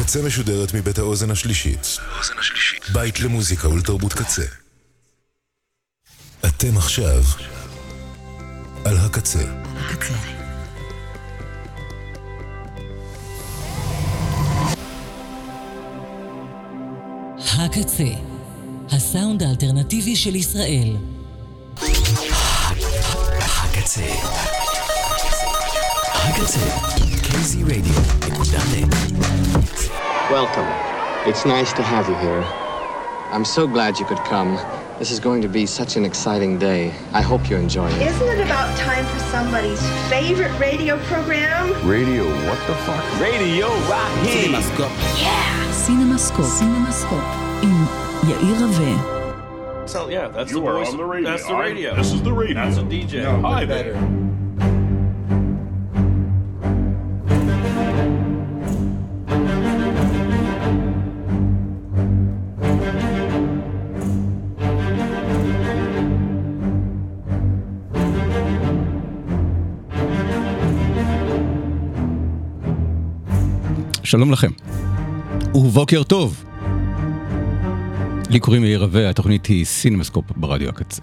הקצה משודרת מבית האוזן השלישית. בית למוזיקה ולתרבות קצה. אתם עכשיו על הקצה. הקצה. הקצה, הסאונד האלטרנטיבי של ישראל. הקצה. הקצה. KZ Radio. Welcome. It's nice to have you here. I'm so glad you could come. This is going to be such an exciting day. I hope you enjoy it. Isn't it about time for somebody's favorite radio program? Radio, what the fuck? Radio right here. CinemaScope. Yeah. CinemaScope. CinemaScope. עם יאיר רווה. So yeah, that's You the are voice. on the radio. That's the I- radio. this is the radio. That's a DJ. Hi there. שלום לכם, ובוקר טוב. לי קוראים יאיר רווה, התוכנית היא סינמסקופ ברדיו הקצה.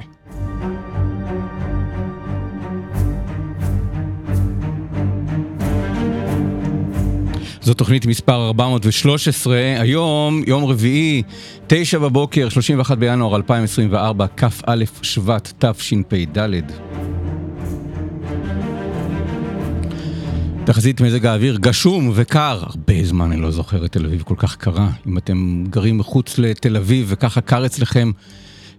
זו תוכנית מספר 413, היום יום רביעי, 9 בבוקר, 31 בינואר 2024, כ"א שבט תשפ"ד. תחזית מזג האוויר גשום וקר, הרבה זמן אני לא זוכר את תל אביב כל כך קרה. אם אתם גרים מחוץ לתל אביב וככה קר אצלכם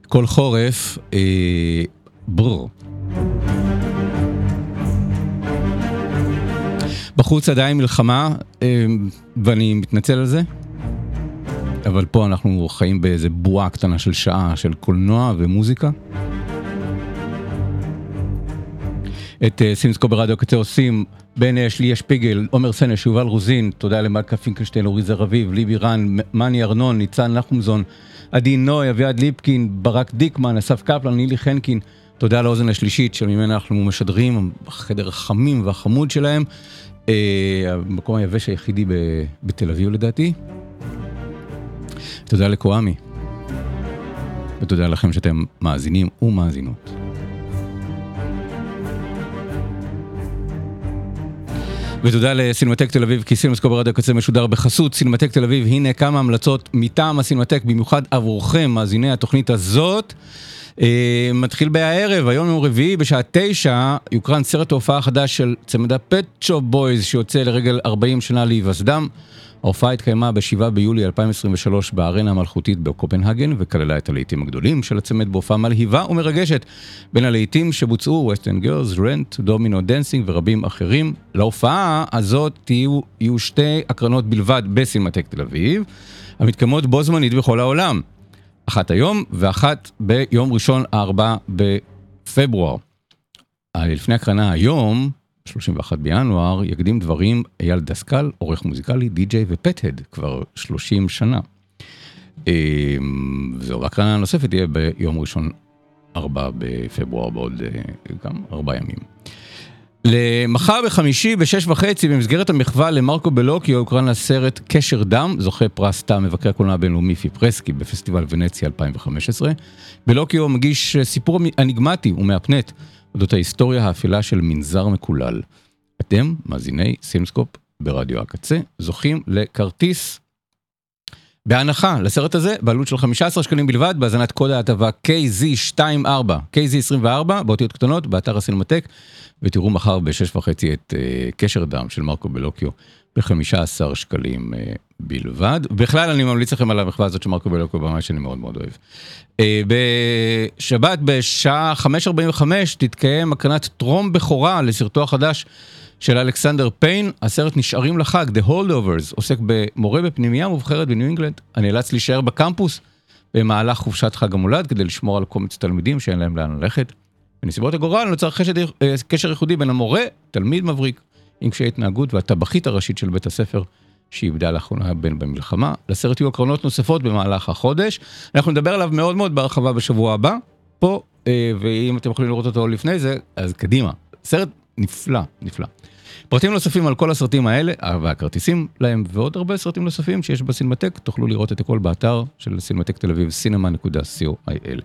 כל חורף, אה, ברור. בחוץ עדיין מלחמה, אה, ואני מתנצל על זה, אבל פה אנחנו חיים באיזה בועה קטנה של שעה של קולנוע ומוזיקה. את uh, סימסקו ברדיו הקצה עושים בן אש, ליה שפיגל, עומר סנש, יובל רוזין, תודה למלכה פינקלשטיין, אורי זרביב, ליבי רן, מני ארנון, ניצן נחומזון, עדי נוי, אביעד ליפקין, ברק דיקמן, אסף קפלן, נילי חנקין, תודה לאוזן השלישית שממנה אנחנו משדרים, החדר החמים והחמוד שלהם, uh, המקום היבש היחידי בתל אביב לדעתי. תודה לקוואמי, ותודה לכם שאתם מאזינים ומאזינות. ותודה לסינמטק תל אביב, כי סינמסקופ ברדיו הקצה משודר בחסות סינמטק תל אביב. הנה כמה המלצות מטעם הסינמטק, במיוחד עבורכם, מאזיני התוכנית הזאת. אה, מתחיל בהערב, היום יום רביעי, בשעה תשע, יוקרן סרט ההופעה החדש של צמד ה Pet Shop Boys, שיוצא לרגל 40 שנה להיווסדם. ההופעה התקיימה ב-7 ביולי 2023 בארנה המלכותית בקופנהגן, וכללה את הלהיטים הגדולים של הצמד בהופעה מלהיבה ומרגשת. בין הלהיטים שבוצעו West End Girls, Rent, Domino Dancing ורבים אחרים. להופעה הזאת יהיו, יהיו שתי הקרנות בלבד בסינמטק תל אביב, המתקיימות בו זמנית בכל העולם. אחת היום ואחת ביום ראשון ה-4 בפברואר. אה, לפני הקרנה היום, 31 בינואר, יקדים דברים אייל דסקל, עורך מוזיקלי, די-ג'יי ופט-הד, כבר 30 שנה. אה, זהו, הקרנה הנוספת תהיה ביום ראשון 4 בפברואר, בעוד אה, גם 4 ימים. למחר בחמישי בשש וחצי במסגרת המחווה למרקו בלוקיו הוקרן הסרט קשר דם, זוכה פרס תא מבקר הקולנוע הבינלאומי פיפרסקי בפסטיבל ונציה 2015. בלוקיו מגיש סיפור אניגמטי ומהפנט אודות ההיסטוריה האפלה של מנזר מקולל. אתם, מאזיני סינמסקופ ברדיו הקצה, זוכים לכרטיס בהנחה לסרט הזה בעלות של 15 שקלים בלבד בהזנת קוד ההטבה KZ24, KZ24 באותיות קטנות באתר הסינמטק ותראו מחר בשש וחצי את אה, קשר דם של מרקו בלוקיו ב-15 שקלים אה, בלבד. בכלל אני ממליץ לכם על המחווה הזאת של מרקו בלוקיו במאי שאני מאוד מאוד אוהב. אה, בשבת בשעה 5.45 תתקיים הקרנת טרום בכורה לסרטו החדש של אלכסנדר פיין, הסרט נשארים לחג, The Holdovers, עוסק במורה בפנימייה מובחרת בניו אינגלנד, הנאלץ להישאר בקמפוס במהלך חופשת חג המולד כדי לשמור על קומץ תלמידים שאין להם לאן ללכת. בנסיבות הגורל נוצר חשד, אה, קשר ייחודי בין המורה, תלמיד מבריק, עם קשיי התנהגות והטבחית הראשית של בית הספר, שאיבדה לאחרונה בן במלחמה. לסרט יהיו הקרנות נוספות במהלך החודש. אנחנו נדבר עליו מאוד מאוד בהרחבה בשבוע הבא, פה, אה, ואם אתם יכולים לראות אותו לפני זה, אז קדימה. סרט נפלא, נפלא. פרטים נוספים על כל הסרטים האלה, והכרטיסים להם, ועוד הרבה סרטים נוספים שיש בסינמטק, תוכלו לראות את הכל באתר של סינמטק תל אביב, cinema.co.il.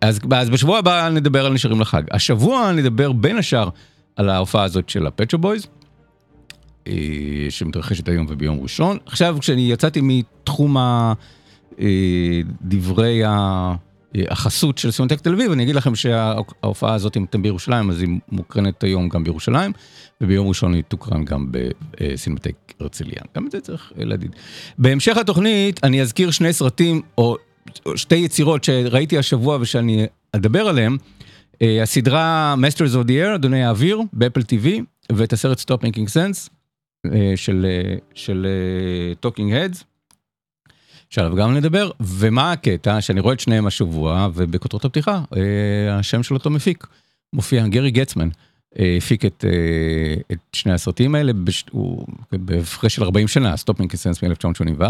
אז, אז בשבוע הבא נדבר על נשארים לחג. השבוע נדבר בין השאר על ההופעה הזאת של הפצ'ו בויז, אה, שמתרחשת היום וביום ראשון. עכשיו, כשאני יצאתי מתחום ה... אה, דברי ה... החסות של סימונטק תל אביב, אני אגיד לכם שההופעה הזאת, אם אתם בירושלים, אז היא מוקרנת היום גם בירושלים, וביום ראשון היא תוקרן גם בסינמטק הרצליה. גם את זה צריך להגיד. בהמשך התוכנית, אני אזכיר שני סרטים, או שתי יצירות שראיתי השבוע ושאני אדבר עליהם. אה, הסדרה Masters of the Air, אדוני האוויר, באפל TV, ואת הסרט Stop Making Sense אה, של, אה, של Talking Heads. שעליו גם נדבר, ומה הקטע שאני רואה את שניהם השבוע, ובכותרות הפתיחה, השם של אותו מפיק מופיע, גרי גצמן, הפיק את, את שני הסרטים האלה, בש, הוא בהפרש של 40 שנה, Making Sense מ-1984,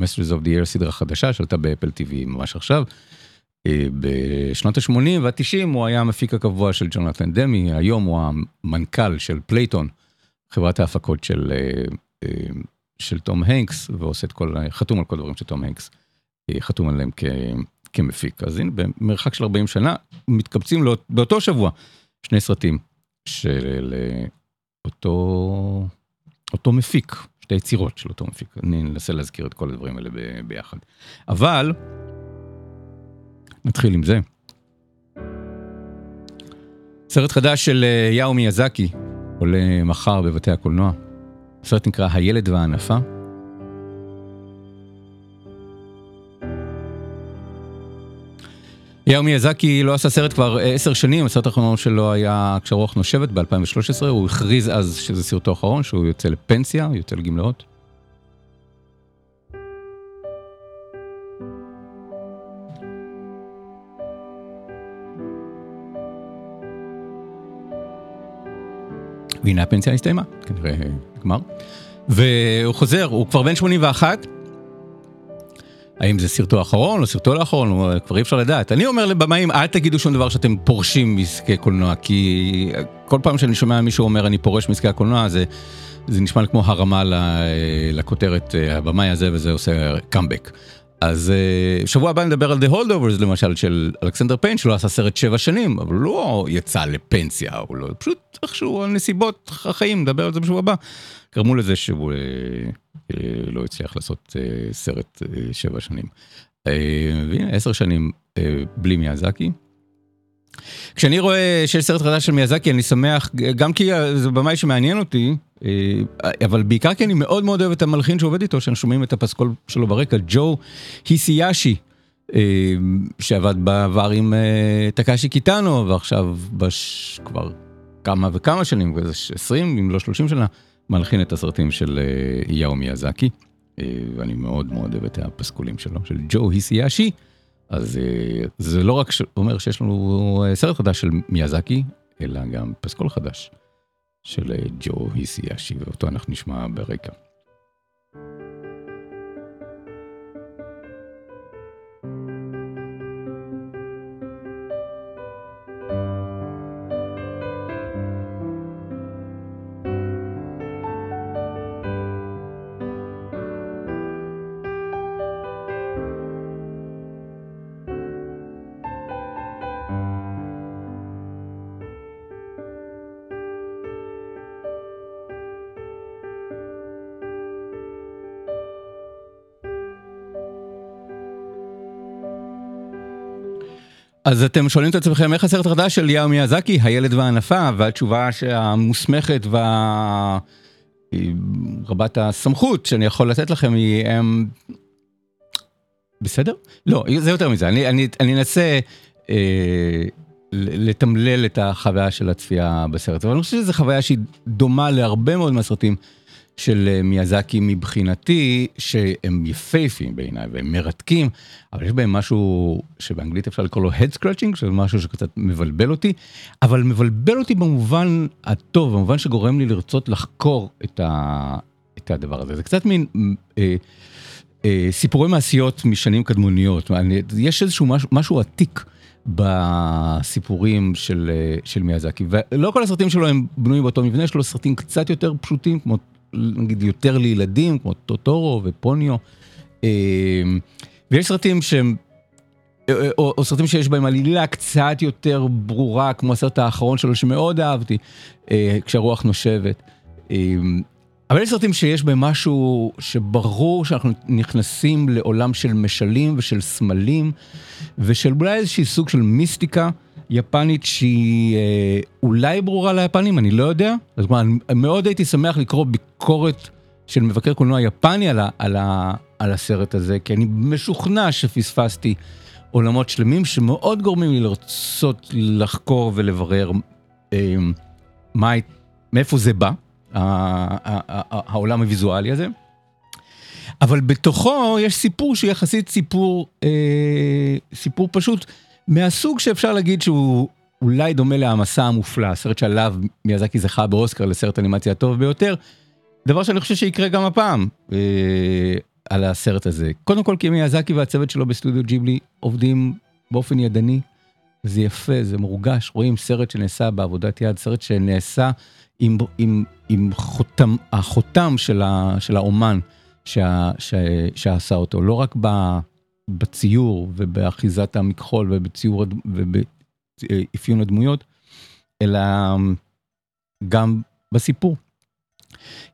Masters of the Air סדרה חדשה שעלתה באפל TV ממש עכשיו. בשנות ה-80 וה-90 הוא היה המפיק הקבוע של ג'ונתן דמי, היום הוא המנכ"ל של Playtone, חברת ההפקות של, של תום הנקס, ועושה את כל, חתום על כל הדברים של תום הנקס, חתום עליהם כ, כמפיק. אז הנה, במרחק של 40 שנה, מתקבצים לא, באותו שבוע שני סרטים של אותו, אותו מפיק, שתי יצירות של אותו מפיק. אני אנסה להזכיר את כל הדברים האלה ביחד. אבל, נתחיל עם זה. סרט חדש של יאו מיאזקי עולה מחר בבתי הקולנוע. הסרט נקרא הילד והענפה. יאו מיאזקי לא עשה סרט כבר עשר שנים, הסרט האחרון שלו היה כשהרוח נושבת ב-2013, הוא הכריז אז שזה סרטו האחרון, שהוא יוצא לפנסיה, יוצא לגמלאות. והנה הפנסיה הסתיימה, כנראה נגמר. והוא חוזר, הוא כבר בן 81. האם זה סרטו האחרון או סרטו האחרון, כבר אי אפשר לדעת. אני אומר לבמאים, אל תגידו שום דבר שאתם פורשים מעסקי קולנוע, כי כל פעם שאני שומע מישהו אומר אני פורש מעסקי הקולנוע, זה, זה נשמע כמו הרמה לכותרת, הבמאי הזה וזה עושה קאמבק. אז שבוע הבא נדבר על The Holdovers למשל של אלכסנדר פיין שלא עשה סרט שבע שנים אבל לא יצא לפנסיה הוא לא פשוט איכשהו הנסיבות החיים נדבר על זה בשבוע הבא. גרמו לזה שהוא לא הצליח לעשות סרט שבע שנים. והנה עשר שנים בלי מיאזקי. כשאני רואה שיש סרט חדש של מיאזקי אני שמח גם כי זה במאי שמעניין אותי אבל בעיקר כי אני מאוד מאוד אוהב את המלחין שעובד איתו שאנחנו שומעים את הפסקול שלו ברקע ג'ו היסיאשי שעבד בעבר עם טקאשי קיטאנו ועכשיו בש... כבר כמה וכמה שנים 20 אם לא 30 שנה מלחין את הסרטים של יאו מיאזקי ואני מאוד מאוד אוהב את הפסקולים שלו של ג'ו היסיאשי. אז זה לא רק אומר שיש לנו סרט חדש של מיאזקי, אלא גם פסקול חדש של ג'ו היסיאשי, ואותו אנחנו נשמע ברקע. אז אתם שואלים את עצמכם איך הסרט החדש של יאו מיאזקי, הילד והענפה, והתשובה המוסמכת ורבת הסמכות שאני יכול לתת לכם היא הם... בסדר? לא, זה יותר מזה, אני, אני, אני אנסה אה, לתמלל את החוויה של הצפייה בסרט, אבל אני חושב שזו חוויה שהיא דומה להרבה מאוד מהסרטים של מיאזקי מבחינתי, שהם יפייפים בעיניי והם מרתקים, אבל יש בהם משהו שבאנגלית אפשר לקרוא לו head scratching, שזה משהו שקצת מבלבל אותי, אבל מבלבל אותי במובן הטוב, במובן שגורם לי לרצות לחקור את, ה, את הדבר הזה. זה קצת מין אה, אה, סיפורי מעשיות משנים קדמוניות, יש איזשהו משהו, משהו עתיק בסיפורים של, אה, של מיאזקי. ולא כל הסרטים שלו הם בנויים באותו מבנה, יש לו סרטים קצת יותר פשוטים, כמו נגיד יותר לילדים, כמו טוטורו ופוניו. אה, ויש סרטים שהם, אה, או, או סרטים שיש בהם עלילה קצת יותר ברורה, כמו הסרט האחרון שלו שמאוד אהבתי, כשהרוח נושבת. אבל יש סרטים שיש בהם משהו שברור שאנחנו נכנסים לעולם של משלים ושל סמלים ושל אולי איזשהי סוג של מיסטיקה יפנית שהיא אה, אולי ברורה ליפנים, אני לא יודע. כלומר, אני מאוד הייתי שמח לקרוא ביקורת של מבקר קולנוע יפני על, ה, על, ה, על הסרט הזה, כי אני משוכנע שפספסתי עולמות שלמים שמאוד גורמים לי לרצות לחקור ולברר אה, מה, מאיפה זה בא. העולם הוויזואלי הזה. אבל בתוכו יש סיפור שיחסית סיפור, אה, סיפור פשוט מהסוג שאפשר להגיד שהוא אולי דומה להעמסה המופלא, הסרט שעליו מיאזקי זכה באוסקר לסרט אנימציה הטוב ביותר. דבר שאני חושב שיקרה גם הפעם אה, על הסרט הזה. קודם כל כי מיאזקי והצוות שלו בסטודיו ג'יבלי עובדים באופן ידני. זה יפה, זה מורגש, רואים סרט שנעשה בעבודת יד, סרט שנעשה עם, עם, עם חותם, החותם של, ה, של האומן שה, ש, שעשה אותו, לא רק ב, בציור ובאחיזת המכחול ובציור ובאפיון הדמויות, אלא גם בסיפור.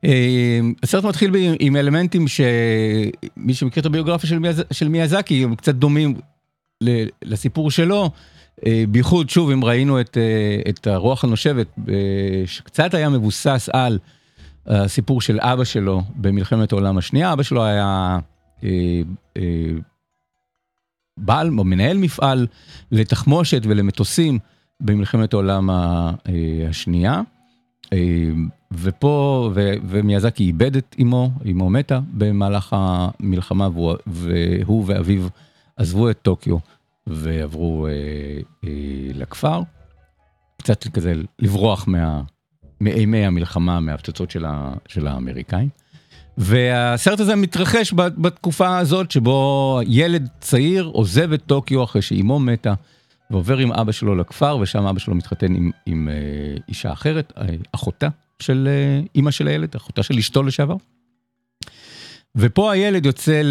אה, הסרט מתחיל עם אלמנטים שמי שמכיר את הביוגרפיה של, מיאז, של מיאזקי הם קצת דומים לסיפור שלו. אה, בייחוד שוב אם ראינו את, אה, את הרוח הנושבת שקצת היה מבוסס על הסיפור של אבא שלו במלחמת העולם השנייה אבא שלו היה בעל או מנהל מפעל לתחמושת ולמטוסים במלחמת העולם השנייה. ופה ומיאזקי איבד את אמו, אמו מתה במהלך המלחמה והוא, והוא ואביו עזבו את טוקיו ועברו אה, אה, לכפר, קצת כזה לברוח מה, מאימי המלחמה, מהפצצות של, ה, של האמריקאים. והסרט הזה מתרחש בתקופה הזאת שבו ילד צעיר עוזב את טוקיו אחרי שאימו מתה ועובר עם אבא שלו לכפר ושם אבא שלו מתחתן עם, עם אה, אישה אחרת, אה, אחותה של אה, אימא של הילד, אחותה של אשתו לשעבר. ופה הילד יוצא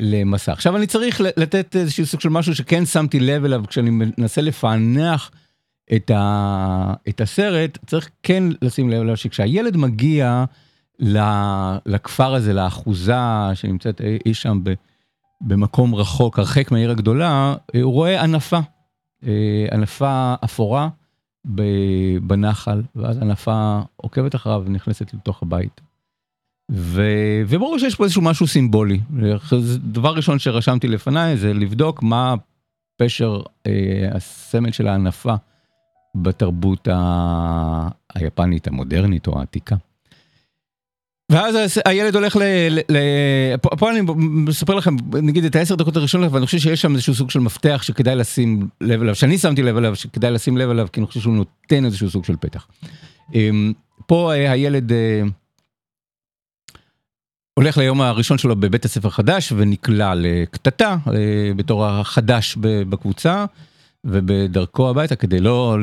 למסע. עכשיו אני צריך לתת איזשהו סוג של משהו שכן שמתי לב אליו כשאני מנסה לפענח את, ה, את הסרט, צריך כן לשים לב אליו שכשהילד מגיע לכפר הזה, לאחוזה שנמצאת אי שם במקום רחוק, הרחק מהעיר הגדולה, הוא רואה ענפה, אה, ענפה אפורה בנחל, ואז ענפה עוקבת אחריו ונכנסת לתוך הבית. ו... וברור שיש פה איזשהו משהו סימבולי. דבר ראשון שרשמתי לפניי זה לבדוק מה פשר אה, הסמל של הענפה בתרבות ה... היפנית המודרנית או העתיקה. ואז הילד הולך ל... ל... פה, פה אני מספר לכם נגיד את העשר דקות הראשונות ואני חושב שיש שם איזשהו סוג של מפתח שכדאי לשים לב אליו שאני שמתי לב אליו שכדאי לשים לב אליו כי אני חושב שהוא נותן איזשהו סוג של פתח. אמ, פה אה, הילד. אה, הולך ליום הראשון שלו בבית הספר חדש ונקלע לקטטה אה, בתור החדש בקבוצה ובדרכו הביתה כדי לא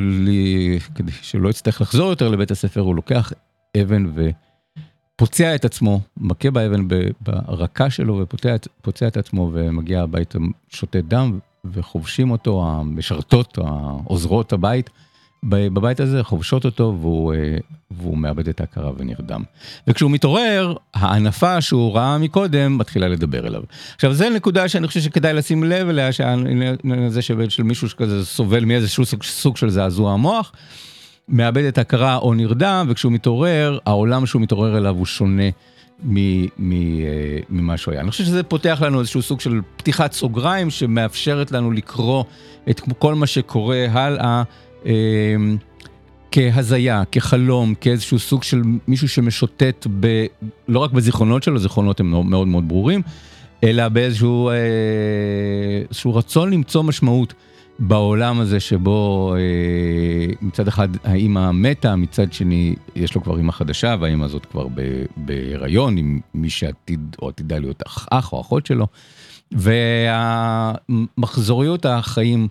כדי שלא יצטרך לחזור יותר לבית הספר הוא לוקח אבן ופוצע את עצמו מכה באבן ברקה שלו ופוצע את עצמו ומגיע הביתה שותה דם וחובשים אותו המשרתות העוזרות הבית. בבית הזה חובשות אותו והוא, אה, והוא מאבד את ההכרה ונרדם. וכשהוא מתעורר, הענפה שהוא ראה מקודם מתחילה לדבר אליו. עכשיו זו נקודה שאני חושב שכדאי לשים לב אליה, זה של, של מישהו שכזה סובל מאיזשהו סוג, סוג של זעזוע המוח, מאבד את ההכרה או נרדם, וכשהוא מתעורר, העולם שהוא מתעורר אליו הוא שונה. ממה שהוא היה. אני חושב שזה פותח לנו איזשהו סוג של פתיחת סוגריים שמאפשרת לנו לקרוא את כל מה שקורה הלאה אמ, כהזיה, כחלום, כאיזשהו סוג של מישהו שמשוטט ב... לא רק בזיכרונות שלו, זיכרונות הם מאוד מאוד ברורים, אלא באיזשהו אה, רצון למצוא משמעות בעולם הזה שבו אה, מצד אחד האימא מתה, מצד שני יש לו כבר אימא חדשה והאימא הזאת כבר בהיריון עם מי שעתיד או עתידה להיות אח, אח או אחות שלו. והמחזוריות החיים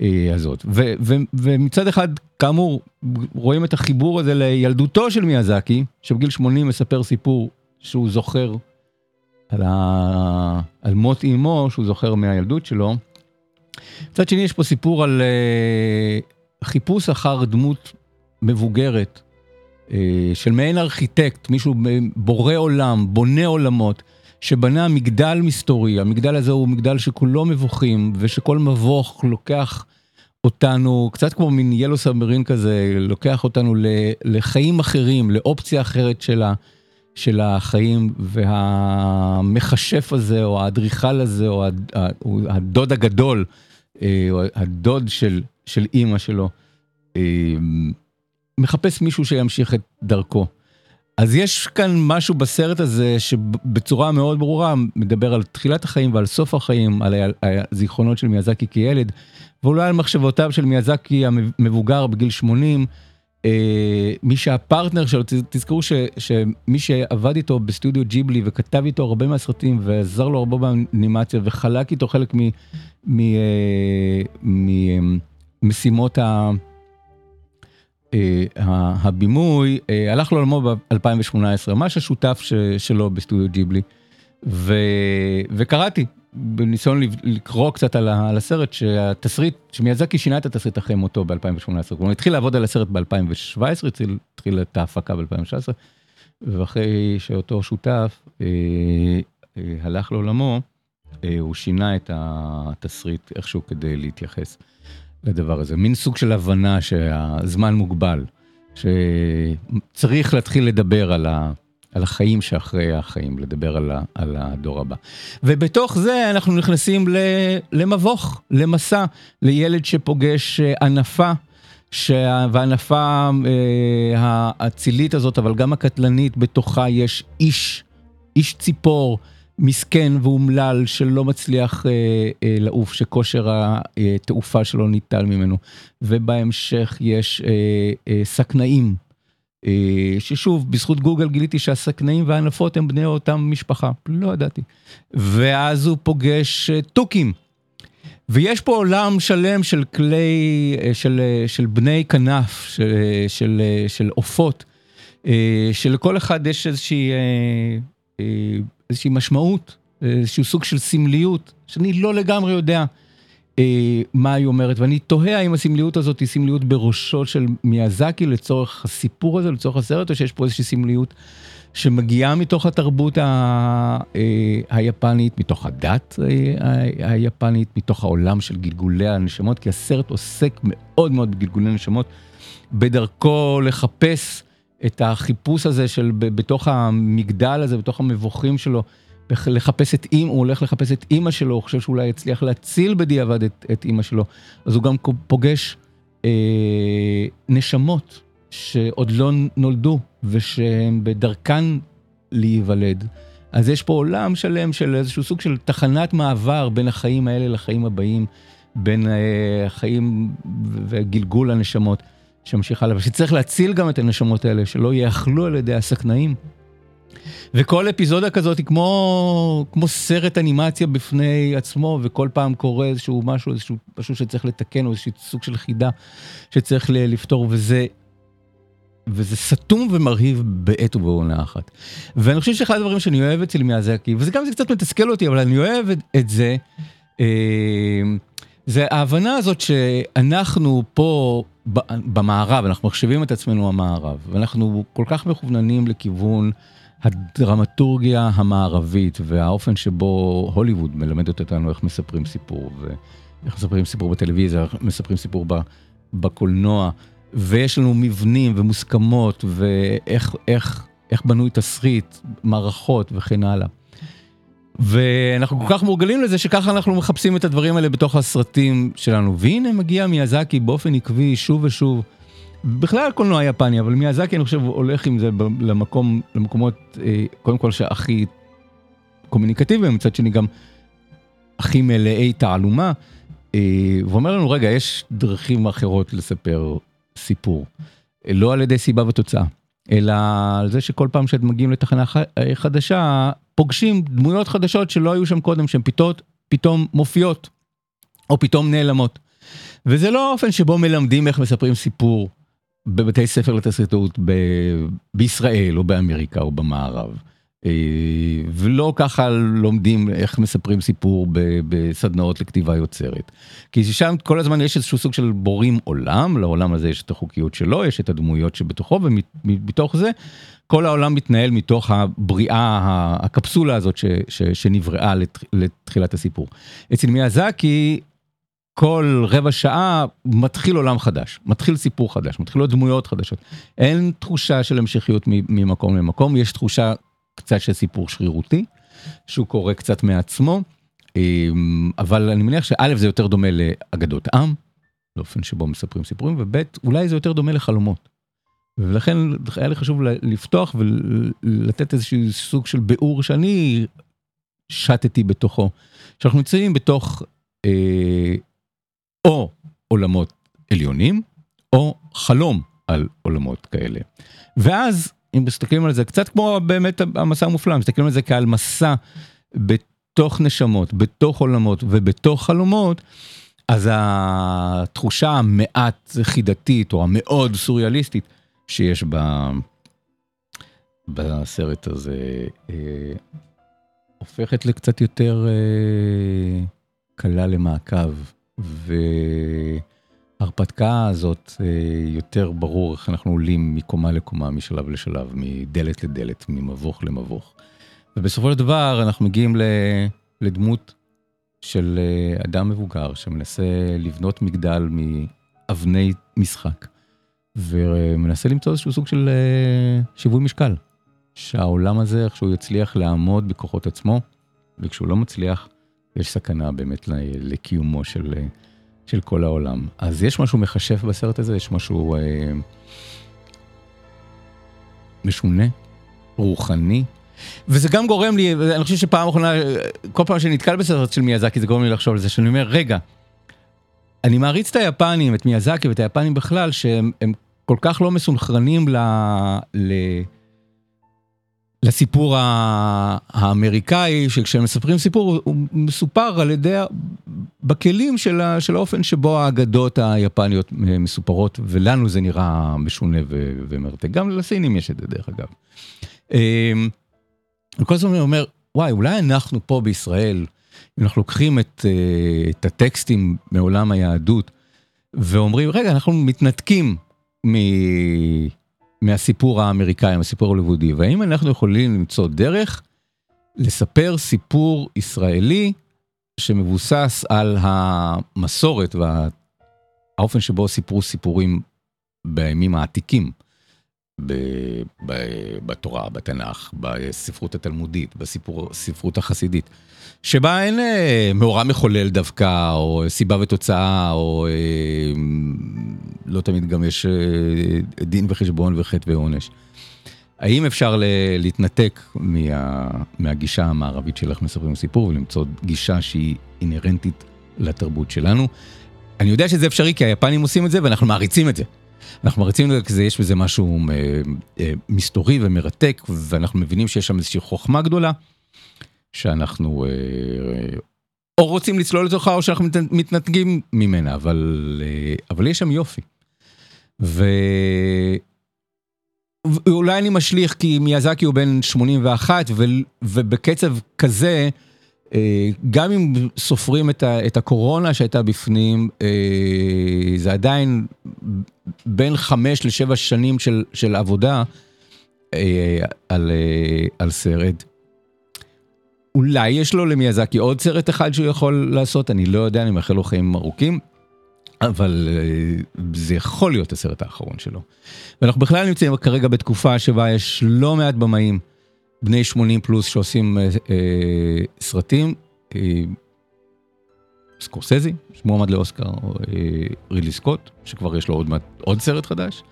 אה, הזאת. ו, ו, ומצד אחד, כאמור, רואים את החיבור הזה לילדותו של מיאזקי, שבגיל 80 מספר סיפור שהוא זוכר על, ה... על מות אימו, שהוא זוכר מהילדות שלו. מצד שני, יש פה סיפור על uh, חיפוש אחר דמות מבוגרת, uh, של מעין ארכיטקט, מישהו בורא עולם, בונה עולמות. שבנה מגדל מסתורי, המגדל הזה הוא מגדל שכולו מבוכים, ושכל מבוך לוקח אותנו, קצת כמו מין ילו סאמרין כזה, לוקח אותנו לחיים אחרים, לאופציה אחרת של, ה, של החיים, והמכשף הזה, או האדריכל הזה, או הדוד הגדול, או הדוד של, של אימא שלו, אה, מחפש מישהו שימשיך את דרכו. אז יש כאן משהו בסרט הזה שבצורה מאוד ברורה מדבר על תחילת החיים ועל סוף החיים, על הזיכרונות של מיאזקי כילד, ואולי על מחשבותיו של מיאזקי המבוגר בגיל 80. אה, מי שהפרטנר שלו, תזכרו ש, שמי שעבד איתו בסטודיו ג'יבלי וכתב איתו הרבה מהסרטים ועזר לו הרבה באנימציה וחלק איתו חלק ממשימות אה, ה... אה, הבימוי אה, הלך לעולמו ב-2018, ממש השותף שלו בסטודיו ג'יבלי. ו, וקראתי בניסיון לקרוא קצת על, הסרט שהתסריט, שמיאזקי שינה את התסריט אחרי מותו ב-2018, כלומר התחיל לעבוד על הסרט ב-2017, התחיל, את ההפקה ב-2019, ואחרי שאותו שותף אה, אה, הלך לעולמו, אה, הוא שינה את התסריט איכשהו כדי להתייחס לדבר הזה, מין סוג של הבנה שהזמן מוגבל, שצריך להתחיל לדבר על, ה, על החיים שאחרי החיים, לדבר על, ה, על הדור הבא. ובתוך זה אנחנו נכנסים למבוך, למסע, לילד שפוגש אה, ענפה. והענפה אה, האצילית הזאת, אבל גם הקטלנית, בתוכה יש איש, איש ציפור, מסכן ואומלל שלא מצליח אה, אה, לעוף, שכושר התעופה שלו ניטל ממנו. ובהמשך יש אה, אה, סכנאים, ששוב, בזכות גוגל גיליתי שהסכנאים והענפות הם בני אותה משפחה, לא ידעתי. ואז הוא פוגש אה, תוכים. ויש פה עולם שלם של כלי, אה, של, אה, של בני כנף, של, אה, של, של עופות, שלכל אחד יש איזושהי... איזושהי משמעות, איזשהו סוג של סמליות, שאני לא לגמרי יודע אה, מה היא אומרת, ואני תוהה האם הסמליות הזאת היא סמליות בראשו של מיאזקי לצורך הסיפור הזה, לצורך הסרט, או שיש פה איזושהי סמליות שמגיעה מתוך התרבות ה, אה, היפנית, מתוך הדת אה, היפנית, מתוך העולם של גלגולי הנשמות, כי הסרט עוסק מאוד מאוד בגלגולי נשמות, בדרכו לחפש את החיפוש הזה של בתוך המגדל הזה, בתוך המבוכים שלו, לחפש את אימא, הוא הולך לחפש את אימא שלו, הוא חושב שאולי יצליח להציל בדיעבד את, את אימא שלו, אז הוא גם פוגש אה, נשמות שעוד לא נולדו ושהן בדרכן להיוולד. אז יש פה עולם שלם של איזשהו סוג של תחנת מעבר בין החיים האלה לחיים הבאים, בין אה, החיים וגלגול הנשמות. שממשיך הלאה, ושצריך להציל גם את הנשמות האלה, שלא יאכלו על ידי הסכנאים. וכל אפיזודה כזאת היא כמו, כמו סרט אנימציה בפני עצמו, וכל פעם קורה איזשהו משהו, איזשהו משהו שצריך לתקן, או איזשהו סוג של חידה שצריך לפתור, וזה, וזה סתום ומרהיב בעת ובעונה אחת. ואני חושב שאחד הדברים שאני אוהב אצל מיאזקי, וזה גם זה קצת מתסכל אותי, אבל אני אוהב את, את זה, אה, זה ההבנה הזאת שאנחנו פה במערב, אנחנו מחשבים את עצמנו המערב, ואנחנו כל כך מכווננים לכיוון הדרמטורגיה המערבית והאופן שבו הוליווד מלמדת אותנו איך מספרים סיפור, ואיך מספרים סיפור בטלוויזיה, איך מספרים סיפור בקולנוע, ויש לנו מבנים ומוסכמות, ואיך איך, איך בנוי תסריט, מערכות וכן הלאה. ואנחנו כל כך מורגלים לזה שככה אנחנו מחפשים את הדברים האלה בתוך הסרטים שלנו. והנה מגיע מיאזקי באופן עקבי שוב ושוב. בכלל קולנוע יפני, אבל מיאזקי אני חושב הולך עם זה למקום, למקומות, אה, קודם כל שהכי קומוניקטיביים, מצד שני גם הכי מלאי תעלומה. אה, ואומר לנו, רגע, יש דרכים אחרות לספר סיפור. לא על ידי סיבה ותוצאה, אלא על זה שכל פעם שאתם מגיעים לתחנה חדשה, פוגשים דמויות חדשות שלא היו שם קודם, שהן פתאום, פתאום מופיעות, או פתאום נעלמות. וזה לא האופן שבו מלמדים איך מספרים סיפור בבתי ספר לתסריטאות בישראל או באמריקה או במערב. אה, ולא ככה לומדים איך מספרים סיפור בסדנאות לכתיבה יוצרת. כי שם כל הזמן יש איזשהו סוג של בורים עולם, לעולם הזה יש את החוקיות שלו, יש את הדמויות שבתוכו, ומתוך זה כל העולם מתנהל מתוך הבריאה, הקפסולה הזאת ש, ש, שנבראה לת, לתחילת הסיפור. אצל מיאזקי כל רבע שעה מתחיל עולם חדש, מתחיל סיפור חדש, מתחילות דמויות חדשות. אין תחושה של המשכיות ממקום למקום, יש תחושה קצת של סיפור שרירותי, שהוא קורה קצת מעצמו, אמ, אבל אני מניח שא' זה יותר דומה לאגדות עם, באופן שבו מספרים סיפורים, וב' אולי זה יותר דומה לחלומות. ולכן היה לי חשוב לפתוח ולתת איזשהו סוג של ביאור שאני שטתי בתוכו. שאנחנו נמצאים בתוך אה, או עולמות עליונים, או חלום על עולמות כאלה. ואז, אם מסתכלים על זה, קצת כמו באמת המסע המופלא, מסתכלים על זה כעל מסע בתוך נשמות, בתוך עולמות ובתוך חלומות, אז התחושה המעט חידתית או המאוד סוריאליסטית שיש ב... בסרט הזה אה, הופכת לקצת יותר אה, קלה למעקב. וההרפתקה הזאת, אה, יותר ברור איך אנחנו עולים מקומה לקומה, משלב לשלב, מדלת לדלת, ממבוך למבוך. ובסופו של דבר אנחנו מגיעים לדמות של אה, אדם מבוגר שמנסה לבנות מגדל מאבני משחק, ומנסה למצוא איזשהו סוג של אה, שיווי משקל. שהעולם הזה, איך שהוא יצליח לעמוד בכוחות עצמו, וכשהוא לא מצליח, יש סכנה באמת לקיומו של, של כל העולם. אז יש משהו מכשף בסרט הזה, יש משהו אה, משונה, רוחני. וזה גם גורם לי, אני חושב שפעם אחרונה, כל פעם שאני נתקל בסרט של מיאזקי, זה גורם לי לחשוב על זה, שאני אומר, רגע, אני מעריץ את היפנים, את מיאזקי ואת היפנים בכלל, שהם כל כך לא מסונכרנים ל... ל לסיפור האמריקאי, שכשהם מספרים סיפור, הוא מסופר על ידי, בכלים של, האופן שבו האגדות היפניות מסופרות, ולנו זה נראה משונה ומרתק. גם לסינים יש את זה, דרך אגב. אמ, כל הזמן אני אומר, וואי, אולי אנחנו פה בישראל, אם אנחנו לוקחים את, אה, את הטקסטים מעולם היהדות, ואומרים, רגע, אנחנו מתנתקים מ... מהסיפור האמריקאי, מהסיפור ההוליוודי, והאם אנחנו יכולים למצוא דרך לספר סיפור ישראלי שמבוסס על המסורת והאופן שבו סיפרו סיפורים בימים העתיקים, בתורה, בתנ"ך, בספרות התלמודית, בספרות החסידית. שבה אין אה, מאורע מחולל דווקא, או סיבה ותוצאה, או אה, לא תמיד גם יש אה, דין וחשבון וחטא ועונש. האם אפשר ל- להתנתק מה, מהגישה המערבית של איך מספרים סיפור ולמצוא גישה שהיא אינהרנטית לתרבות שלנו? אני יודע שזה אפשרי כי היפנים עושים את זה ואנחנו מעריצים את זה. אנחנו מעריצים את זה כי יש בזה משהו אה, אה, מסתורי ומרתק ואנחנו מבינים שיש שם איזושהי חוכמה גדולה. שאנחנו אה, או רוצים לצלול לתוכה או שאנחנו מתנתגים ממנה, אבל, אה, אבל יש שם יופי. ו... ואולי אני משליך כי מיאזקי הוא בן 81 ו... ובקצב כזה, אה, גם אם סופרים את, ה... את הקורונה שהייתה בפנים, זה עדיין בין חמש לשבע שנים של, של עבודה על, על סרט. אולי יש לו למיאזקי עוד סרט אחד שהוא יכול לעשות, אני לא יודע, אני מאחל לו חיים ארוכים, אבל אה, זה יכול להיות הסרט האחרון שלו. ואנחנו בכלל נמצאים כרגע בתקופה שבה יש לא מעט במאים, בני 80 פלוס שעושים אה, אה, סרטים. אה, סקורסזי, שמועמד לאוסקר, אה, רידלי סקוט, שכבר יש לו עוד, עוד סרט חדש.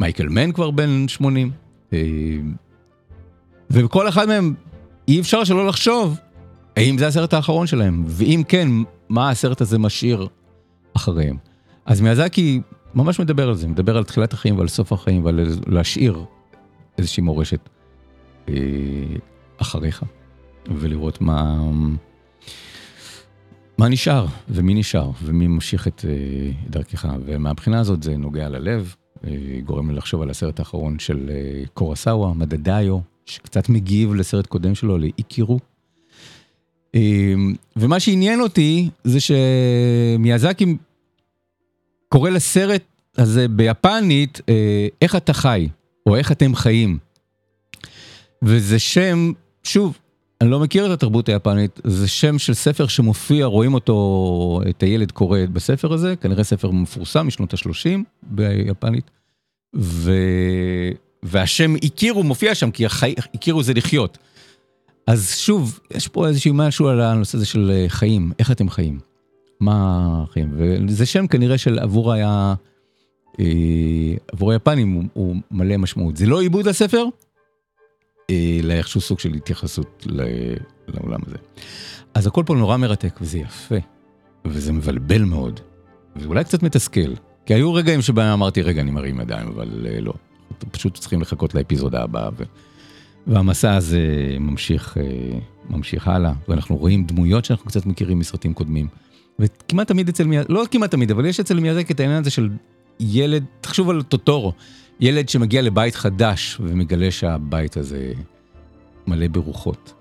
מייקל מן כבר בן 80. אה, וכל אחד מהם אי אפשר שלא לחשוב האם זה הסרט האחרון שלהם, ואם כן, מה הסרט הזה משאיר אחריהם. אז מיאזקי ממש מדבר על זה, מדבר על תחילת החיים ועל סוף החיים ועל להשאיר איזושהי מורשת אה, אחריך, ולראות מה... מה נשאר ומי נשאר ומי ממשיך את אה, דרכך ומהבחינה הזאת זה נוגע ללב, אה, גורם לי לחשוב על הסרט האחרון של אה, קורסאווה, מדדאיו, שקצת מגיב לסרט קודם שלו, לאיקירו. אה, ומה שעניין אותי זה שמיאזקי קורא לסרט הזה ביפנית, אה, איך אתה חי, או איך אתם חיים. וזה שם, שוב, אני לא מכיר את התרבות היפנית, זה שם של ספר שמופיע, רואים אותו, את הילד קורא בספר הזה, כנראה ספר מפורסם משנות ה-30 ביפנית, ו... והשם הכירו מופיע שם, כי החי... הכירו זה לחיות. אז שוב, יש פה איזשהו משהו על הנושא הזה של אה, חיים, איך אתם חיים, מה חיים, וזה שם כנראה של עבור היה, אה, עבור היפנים הוא, הוא מלא משמעות. זה לא עיבוד הספר, אלא איכשהו סוג של התייחסות לעולם הזה. אז הכל פה נורא מרתק וזה יפה, וזה מבלבל מאוד, ואולי קצת מתסכל, כי היו רגעים שבהם אמרתי רגע אני מרים ידיים, אבל אה, לא, פשוט צריכים לחכות לאפיזודה הבאה. ו... והמסע הזה ממשיך, אה, ממשיך הלאה, ואנחנו רואים דמויות שאנחנו קצת מכירים מסרטים קודמים. וכמעט תמיד אצל מיאזק, לא כמעט תמיד, אבל יש אצל מיאזק את העניין הזה של ילד, תחשוב על טוטורו, ילד שמגיע לבית חדש ומגלה שהבית הזה מלא ברוחות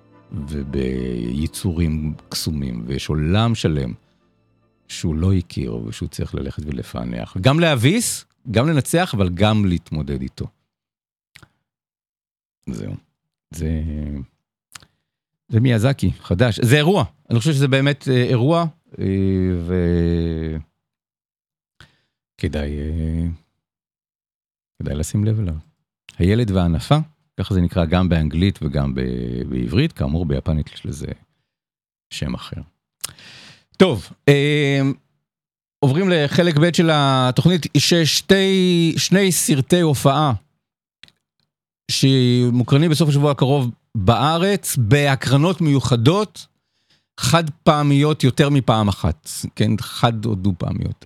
וביצורים קסומים, ויש עולם שלם שהוא לא הכיר ושהוא צריך ללכת ולפענח. גם להביס, גם לנצח, אבל גם להתמודד איתו. זהו. זה... זה מיאזקי, חדש. זה אירוע, אני חושב שזה באמת אה, אירוע, אה, ו... כדאי, אה, כדאי לשים לב אליו. הילד והענפה, ככה זה נקרא גם באנגלית וגם ב- בעברית, כאמור ביפנית יש לזה שם אחר. טוב, עוברים לחלק ב' של התוכנית, ששתי, שני סרטי הופעה שמוקרנים בסוף השבוע הקרוב בארץ, בהקרנות מיוחדות, חד פעמיות יותר מפעם אחת, כן, חד או דו פעמיות.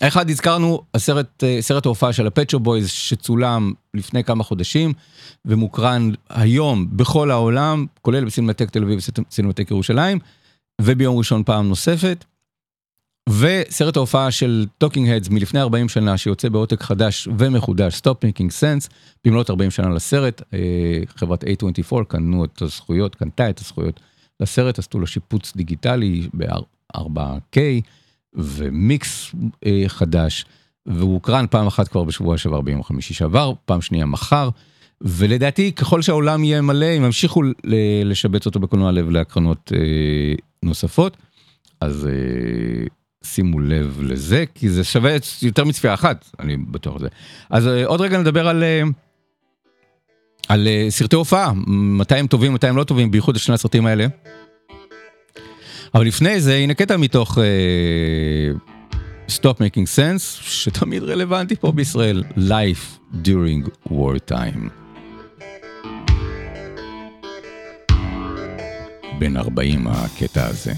האחד הזכרנו, הסרט, אה, סרט ההופעה של ה Pet Shop Boys שצולם לפני כמה חודשים ומוקרן היום בכל העולם, כולל בסינמטק תל אביב וסינמטק ירושלים, וביום ראשון פעם נוספת. וסרט ההופעה של Talking Heads מלפני 40 שנה שיוצא בעותק חדש ומחודש, Stop Making Sense, במלאת 40 שנה לסרט, אה, חברת A24 קנו את הזכויות, קנתה את הזכויות לסרט, עשו לו שיפוץ דיגיטלי ב-4K ומיקס אה, חדש, והוא הוקרן פעם אחת כבר בשבוע שעבר ביום חמישי שעבר, פעם שנייה מחר, ולדעתי ככל שהעולם יהיה מלא, הם ימשיכו לשבץ אותו בקולנוע לב להקרנות אה, נוספות, אז... שימו לב לזה, כי זה שווה יותר מצפייה אחת, אני בטוח זה. אז עוד רגע נדבר על, על סרטי הופעה, מתי הם טובים, מתי הם לא טובים, בייחוד את שני הסרטים האלה. אבל לפני זה, הנה קטע מתוך uh, Stop Making Sense, שתמיד רלוונטי פה בישראל, Life During War Time. בן 40 הקטע הזה.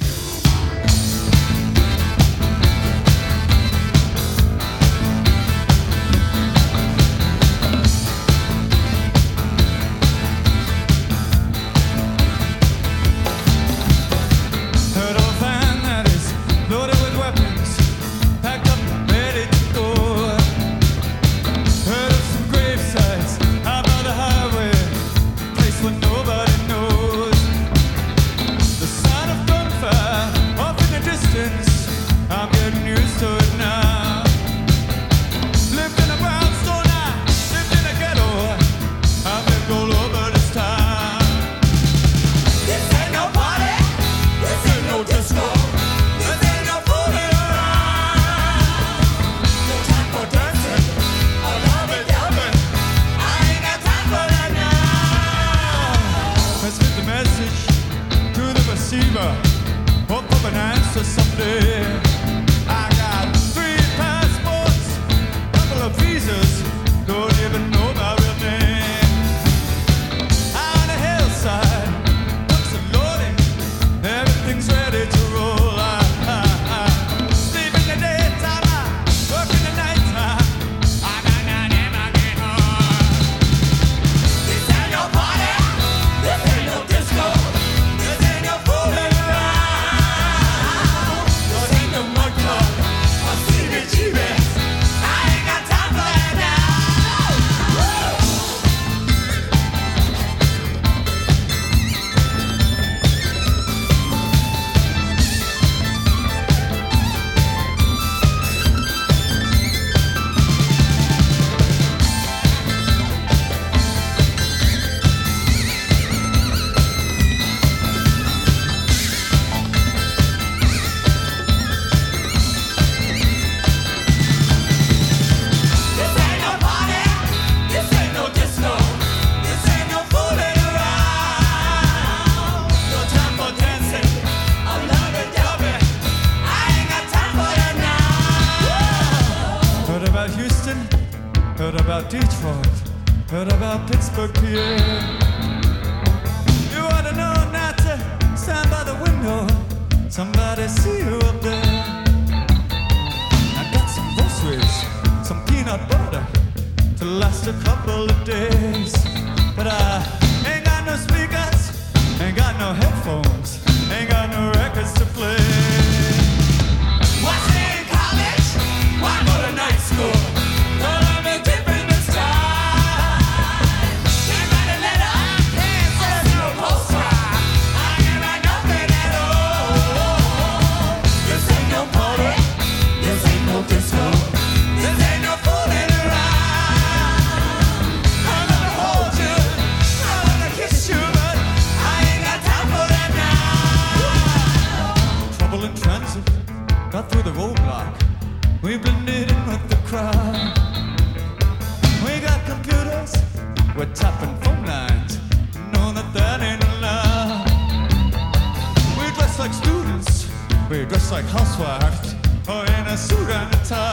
time.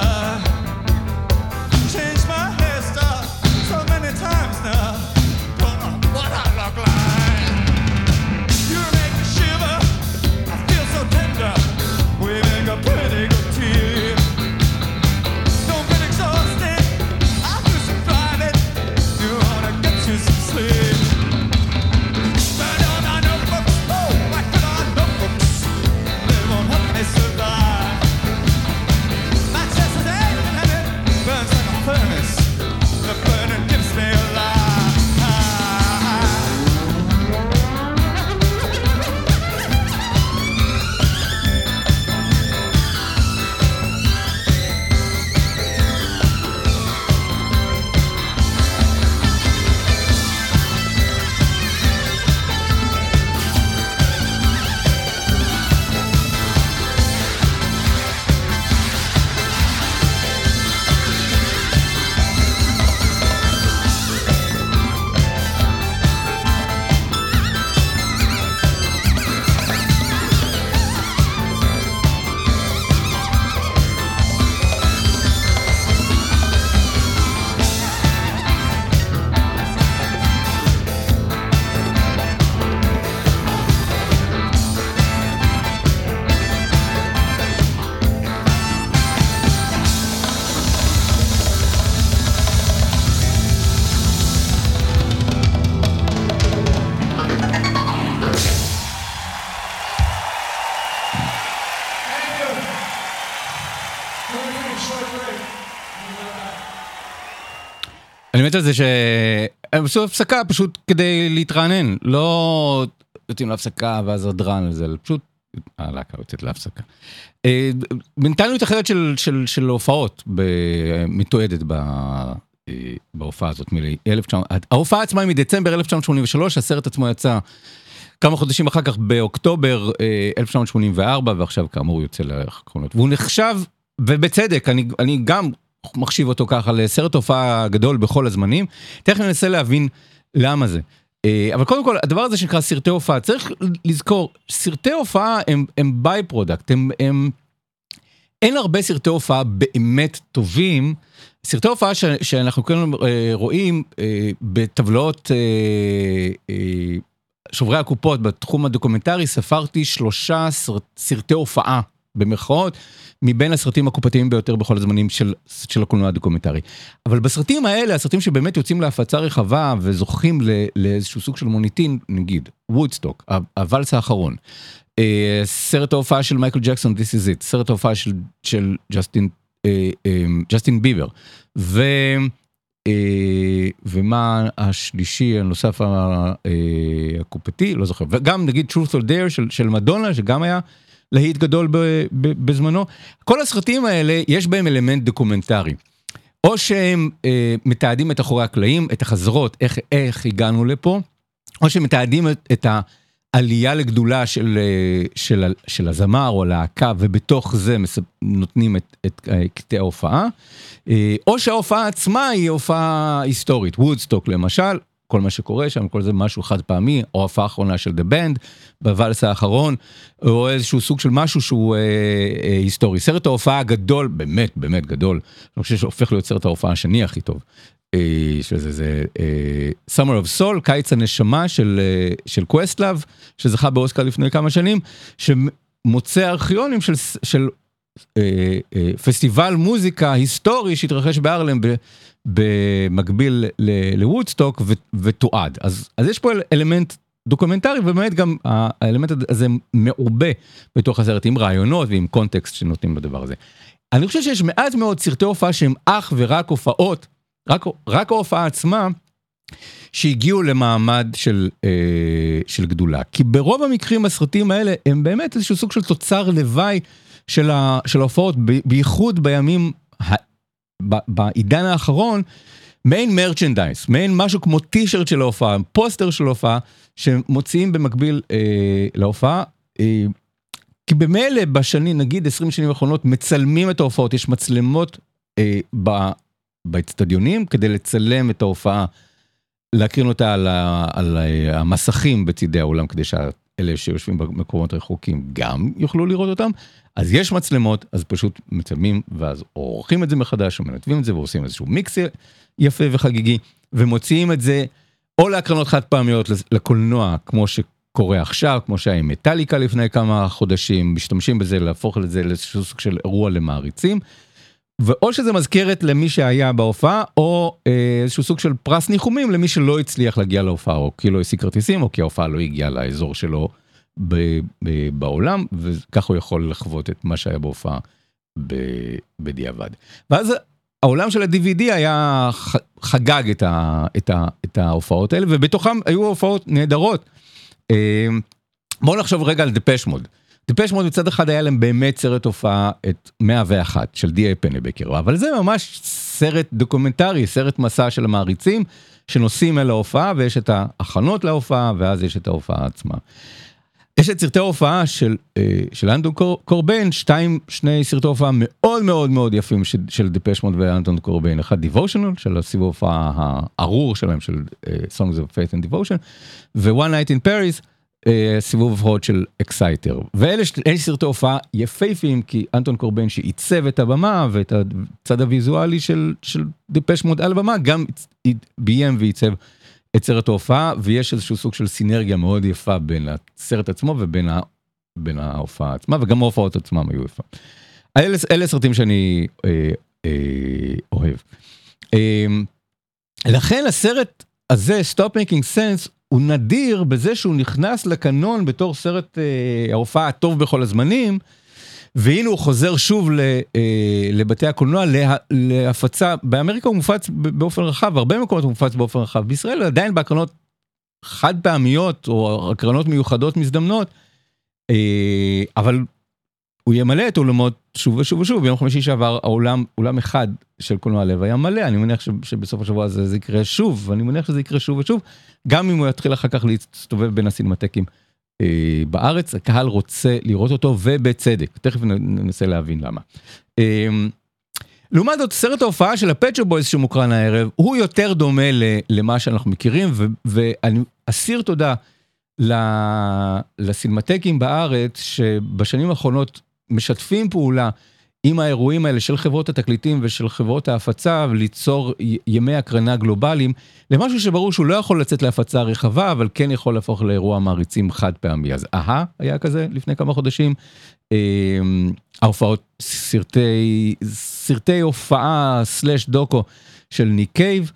על זה שהם עשו הפסקה פשוט כדי להתרענן, לא יוצאים להפסקה ואז הדרן זה, פשוט הלהקה יוצאת להפסקה. אה, בינתיים התחילת של, של, של הופעות מתועדת ב, אה, בהופעה הזאת, מ-1900, ההופעה עצמה היא מדצמבר 1983, הסרט עצמו יצא כמה חודשים אחר כך באוקטובר אה, 1984, ועכשיו כאמור יוצא לאחרונות. והוא נחשב, ובצדק, אני, אני גם מחשיב אותו ככה לסרט הופעה גדול בכל הזמנים. תכף ננסה להבין למה זה. אה, אבל קודם כל, הדבר הזה שנקרא סרטי הופעה, צריך לזכור, סרטי הופעה הם, הם by-product, הם, הם... אין הרבה סרטי הופעה באמת טובים. סרטי הופעה ש, שאנחנו כן אה, רואים אה, בטבלאות אה, אה, שוברי הקופות בתחום הדוקומנטרי, ספרתי שלושה סרט, סרטי הופעה במרכאות, מבין הסרטים הקופתיים ביותר בכל הזמנים של, של הקולנוע הדוקומנטרי. אבל בסרטים האלה, הסרטים שבאמת יוצאים להפצה רחבה וזוכים ל, לאיזשהו סוג של מוניטין, נגיד, וודסטוק, הוואלס האחרון, אה, סרט ההופעה של מייקל ג'קסון, This is it, סרט ההופעה של, של ג'סטין, אה, אה, ג'סטין ביבר, ו... אה, ומה השלישי הנוסף אה, הקופתי לא זוכר וגם נגיד truth or dare של, של מדונה שגם היה להיט גדול בזמנו כל הסרטים האלה יש בהם אלמנט דוקומנטרי. או שהם אה, מתעדים את אחורי הקלעים את החזרות איך איך הגענו לפה או שהם מתעדים את, את העלייה לגדולה של, אה, של, של הזמר או הלהקה ובתוך זה מס- נותנים את, את אה, קטעי ההופעה. אה, או שההופעה עצמה היא הופעה היסטורית, וודסטוק למשל, כל מה שקורה שם, כל זה משהו חד פעמי, או הופעה אחרונה של The Band, בוואלס האחרון, או איזשהו סוג של משהו שהוא אה, אה, היסטורי. סרט ההופעה הגדול, באמת באמת גדול, אני חושב שהופך להיות סרט ההופעה השני הכי טוב. אה, שזה זה אה, Summer of Soul, קיץ הנשמה של, אה, של Questlove, שזכה באוסקר לפני כמה שנים, שמוצא ארכיונים של, של פסטיבל מוזיקה היסטורי שהתרחש בהארלם במקביל לוודסטוק ותועד. אז, אז יש פה אל- אלמנט דוקומנטרי ובאמת גם האלמנט הזה מעובה בתוך הסרט עם רעיונות ועם קונטקסט שנותנים לדבר הזה. אני חושב שיש מעט מאוד סרטי הופעה שהם אך ורק הופעות, רק, רק ההופעה עצמה, שהגיעו למעמד של, אה, של גדולה. כי ברוב המקרים הסרטים האלה הם באמת איזשהו סוג של תוצר לוואי של, ההופעות, בייחוד בימים, בעידן האחרון, מעין מרצ'נדייז, מעין משהו כמו טישרט של ההופעה, פוסטר של ההופעה, שמוציאים במקביל אה, להופעה. אה, כי במילא בשנים, נגיד 20 שנים האחרונות, מצלמים את ההופעות, יש מצלמות אה, באצטדיונים כדי לצלם את ההופעה, להקרין אותה על, ה, על המסכים בצידי האולם, כדי שאלה שיושבים במקומות רחוקים גם יוכלו לראות אותם. אז יש מצלמות, אז פשוט מצלמים, ואז עורכים את זה מחדש, ומנתבים את זה, ועושים איזשהו מיקס יפה וחגיגי, ומוציאים את זה או להקרנות חד פעמיות לקולנוע, כמו שקורה עכשיו, כמו שהיה עם מטאליקה לפני כמה חודשים, משתמשים בזה להפוך את זה לאיזשהו סוג של אירוע למעריצים. ואו שזה מזכרת למי שהיה בהופעה, או אה, איזשהו סוג של פרס ניחומים למי שלא הצליח להגיע להופעה, או כי לא השיג כרטיסים, או כי ההופעה לא הגיעה לאזור שלו ב, ב, בעולם, וכך הוא יכול לחוות את מה שהיה בהופעה ב, בדיעבד. ואז העולם של ה-DVD היה חגג את, ה, את, ה, את ההופעות האלה, ובתוכם היו הופעות נהדרות. אה, בואו נחשוב רגע על Depeche Mode. Depeche Mode מצד אחד היה להם באמת סרט הופעה את 101 של די.איי פנבייקר, אבל זה ממש סרט דוקומנטרי, סרט מסע של המעריצים שנוסעים אל ההופעה ויש את ההכנות להופעה ואז יש את ההופעה עצמה. יש את סרטי ההופעה של, של אנטון קורבן, שתיים, שני סרטי הופעה מאוד מאוד מאוד יפים של, של Depeche Mode ואנטון קורבן, אחד Devotional של הסיבוב הארור שלהם של אה, Songs of Faith and Devotion, ו-One Night in Paris. סיבוב הופעות של Exciter ואלה סרטי הופעה יפהפיים כי אנטון קורבן שעיצב את הבמה ואת הצד הוויזואלי של של Depeche Mode על הבמה גם ביים ועיצב את סרט ההופעה ויש איזשהו סוג של סינרגיה מאוד יפה בין הסרט עצמו ובין ה, בין ההופעה עצמה וגם ההופעות עצמם היו יפה. אלה, אלה סרטים שאני אה, אה, אוהב. אה, לכן הסרט הזה Stop Making Sense הוא נדיר בזה שהוא נכנס לקנון בתור סרט אה, ההופעה הטוב בכל הזמנים, והנה הוא חוזר שוב ל, אה, לבתי הקולנוע לה, להפצה, באמריקה הוא מופץ באופן רחב, הרבה מקומות הוא מופץ באופן רחב, בישראל עדיין בהקרנות חד פעמיות או הקרנות מיוחדות מזדמנות, אה, אבל הוא ימלא את אולמות שוב ושוב ושוב, ביום חמישי שעבר האולם, אולם אחד של קולנוע לב היה מלא, אני מניח שבסוף השבוע הזה זה יקרה שוב, ואני מניח שזה יקרה שוב ושוב, גם אם הוא יתחיל אחר כך להסתובב בין הסינמטקים אה, בארץ, הקהל רוצה לראות אותו ובצדק, תכף ננסה להבין למה. אה, לעומת זאת, סרט ההופעה של הפצ'ו בויז שמוקרן הערב, הוא יותר דומה למה שאנחנו מכירים, ואני אסיר תודה לסינמטקים בארץ, שבשנים האחרונות משתפים פעולה עם האירועים האלה של חברות התקליטים ושל חברות ההפצה וליצור ימי הקרנה גלובליים למשהו שברור שהוא לא יכול לצאת להפצה רחבה אבל כן יכול להפוך לאירוע מעריצים חד פעמי אז אהה היה כזה לפני כמה חודשים. ההופעות סרטי סרטי הופעה סלאש דוקו של ניק קייב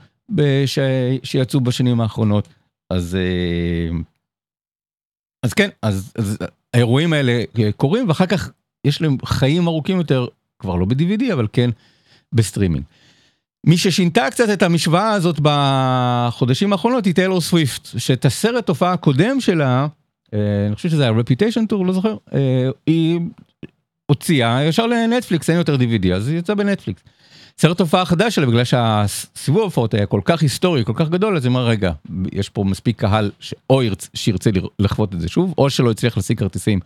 שיצאו בשנים האחרונות אז אז כן אז, אז האירועים האלה קורים ואחר כך יש להם חיים ארוכים יותר, כבר לא ב-DVD, אבל כן בסטרימינג. מי ששינתה קצת את המשוואה הזאת בחודשים האחרונות היא טיילור סוויפט, שאת הסרט הופעה הקודם שלה, אה, אני חושב שזה היה Reputation Tour, לא זוכר, אה, היא הוציאה ישר לנטפליקס, אין יותר DVD, אז היא יצאה בנטפליקס. סרט הופעה חדש שלה, בגלל שהסיבוב ההופעות היה כל כך היסטורי, כל כך גדול, אז היא אמרה, רגע, יש פה מספיק קהל שאו שירצה לחוות את זה שוב, או שלא הצליח להשיג כרטיסים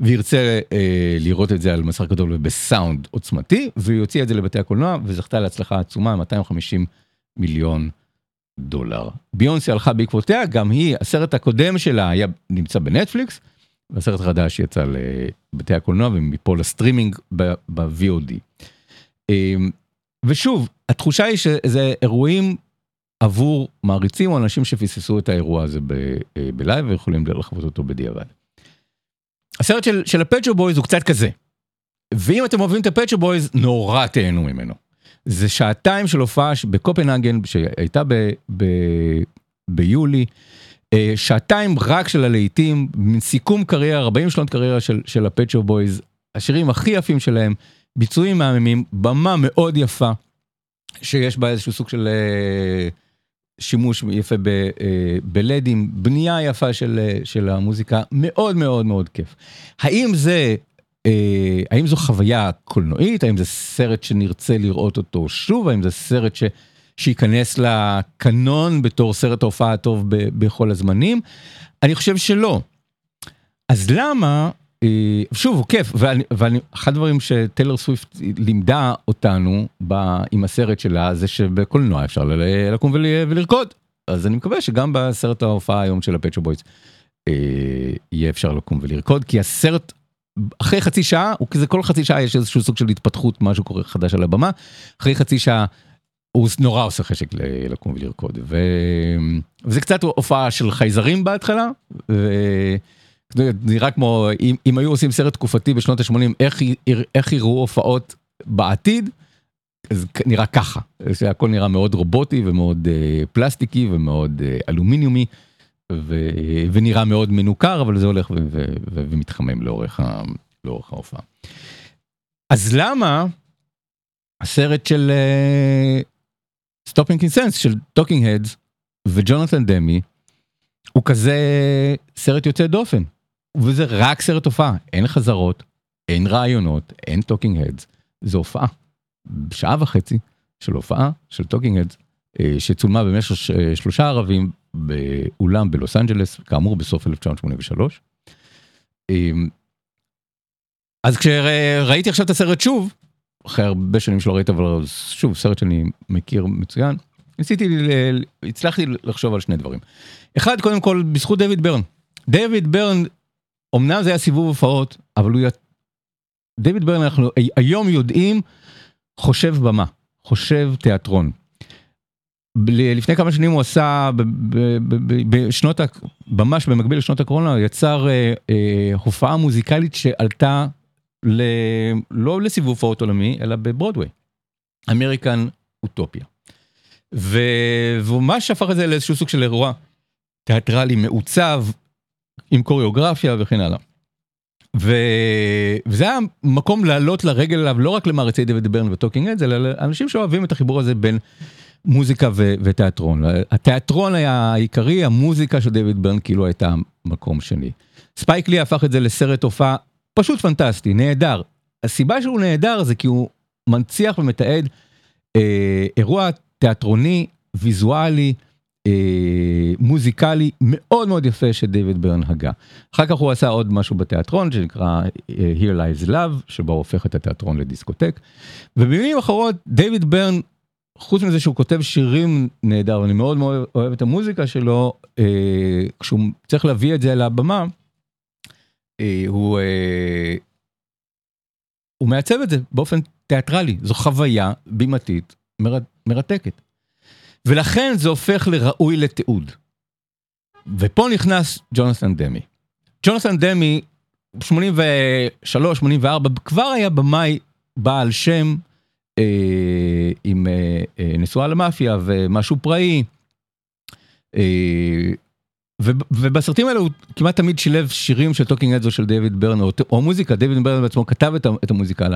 וירצה אה, לראות את זה על מסך גדול ובסאונד עוצמתי, והיא הוציאה את זה לבתי הקולנוע וזכתה להצלחה עצומה 250 מיליון דולר. ביונסי הלכה בעקבותיה, גם היא, הסרט הקודם שלה היה נמצא בנטפליקס, והסרט החדש יצא לבתי הקולנוע ומפה לסטרימינג ב-VOD. אמ, ושוב, התחושה היא שזה אירועים עבור מעריצים או אנשים שפספסו את האירוע הזה אה, ב-live ויכולים לחוות אותו בדיעבד. הסרט של, של ה-Pet Shop Boys הוא קצת כזה. ואם אתם אוהבים את ה-Pet Shop Boys, נורא תהנו ממנו. זה שעתיים של הופעה בקופנהגן שהייתה ב, ב, ביולי, אה, שעתיים רק של הלהיטים, סיכום קריירה, 40 שנות קריירה של, של הפצ'ו בויז, השירים הכי יפים שלהם, ביצועים מהממים, במה מאוד יפה, שיש בה איזשהו סוג של אה, שימוש יפה אה, בלדים, בנייה יפה של, של המוזיקה, מאוד מאוד מאוד כיף. האם זה אה, האם זו חוויה קולנועית, האם זה סרט שנרצה לראות אותו שוב, האם זה סרט ש... שייכנס לקנון בתור סרט ההופעה הטוב. בכל הזמנים? אני חושב שלא. אז למה, אה, שוב, הוא כיף, ואחד הדברים שטיילר סוויפט לימדה אותנו ב... עם הסרט שלה, זה שבקולנוע אפשר לקום ול... ולרקוד. אז אני מקווה שגם בסרט ההופעה היום של הפצ'ו בויז אה, יהיה אפשר לקום ולרקוד, כי הסרט אחרי חצי שעה, הוא כזה כל חצי שעה יש איזשהו סוג של התפתחות, משהו קורה חדש על הבמה, אחרי חצי שעה הוא נורא עושה חשק לקום ולרקוד, ו... וזה קצת הופעה של חייזרים בהתחלה, וזה נראה כמו אם, אם היו עושים סרט תקופתי בשנות ה-80, איך, איך יראו הופעות בעתיד, אז נראה ככה, שהכל נראה מאוד רובוטי ומאוד uh, פלסטיקי ומאוד uh, אלומיניומי. ו... ונראה מאוד מנוכר, אבל זה הולך ו... ו... ו... ומתחמם לאורך, ה... לאורך ההופעה. אז למה הסרט של Stop Making, אה, Sense של Talking Heads וג'ונתן דמי הוא כזה סרט יוצא דופן וזה רק סרט הופעה אין חזרות אין ראיונות אין talking heads זה הופעה שעה וחצי של הופעה של Talking Heads שצולמה במשך שלושה ערבים באולם בלוס אנג'לס, כאמור בסוף 1983. אמ, אז כשראיתי עכשיו את הסרט שוב, אחרי הרבה שנים שלא ראיתי, אבל שוב, סרט שאני מכיר מצוין, ניסיתי, הצלחתי לחשוב על שני דברים. אחד, קודם כל, בזכות דויד ברן. דויד ברן, אמנם זה היה סיבוב הופעות, אבל הוא... דויד ברן, אנחנו היום יודעים, חושב במה, חושב תיאטרון. לפני כמה שנים הוא עשה בשנות, ממש במקביל לשנות הקורונה, יצר אה, אה, הופעה מוזיקלית שעלתה ל, לא לסיבוב הופעות עולמי, אלא בברודוויי, American Utopia. והוא ממש הפך את זה לאיזשהו סוג של אירוע תיאטרלי מעוצב, עם קוריאוגרפיה וכן הלאה. ו... וזה היה מקום לעלות לרגל אליו לא רק למעריצי דויד ברן ו-Talking Heads, אלא לאנשים שאוהבים את החיבור הזה בין מוזיקה ו- ותיאטרון. התיאטרון היה העיקרי, המוזיקה של דיוויד ברן כאילו הייתה מקום שני. ספייק לי הפך את זה לסרט הופעה פשוט פנטסטי, נהדר. הסיבה שהוא נהדר זה כי הוא מנציח ומתעד אה, אירוע תיאטרוני, ויזואלי, מוזיקלי מאוד מאוד יפה שדיוויד ברן הגה. אחר כך הוא עשה עוד משהו בתיאטרון שנקרא אה, Here Lies Love, שבו הוא הופך את התיאטרון לדיסקוטק. ובמילים אחרות, דיוויד ברן חוץ מזה שהוא כותב שירים נהדר, ואני מאוד מאוד אוהב את המוזיקה שלו, אה, כשהוא צריך להביא את זה לבמה, אה, הוא, אה, הוא מעצב את זה באופן תיאטרלי, זו חוויה בימתית מר, מרתקת. ולכן זה הופך לראוי לתיעוד. ופה נכנס ג'ונסון דמי. ג'ונסון דמי, 83, 84, כבר היה במאי בעל שם, אה, עם אה, אה, נשואה למאפיה ומשהו פראי. אה, ובסרטים האלה הוא כמעט תמיד שילב שירים של Talking Heads או של דיוויד ברן או, או מוזיקה, דיוויד ברן בעצמו כתב את, את המוזיקה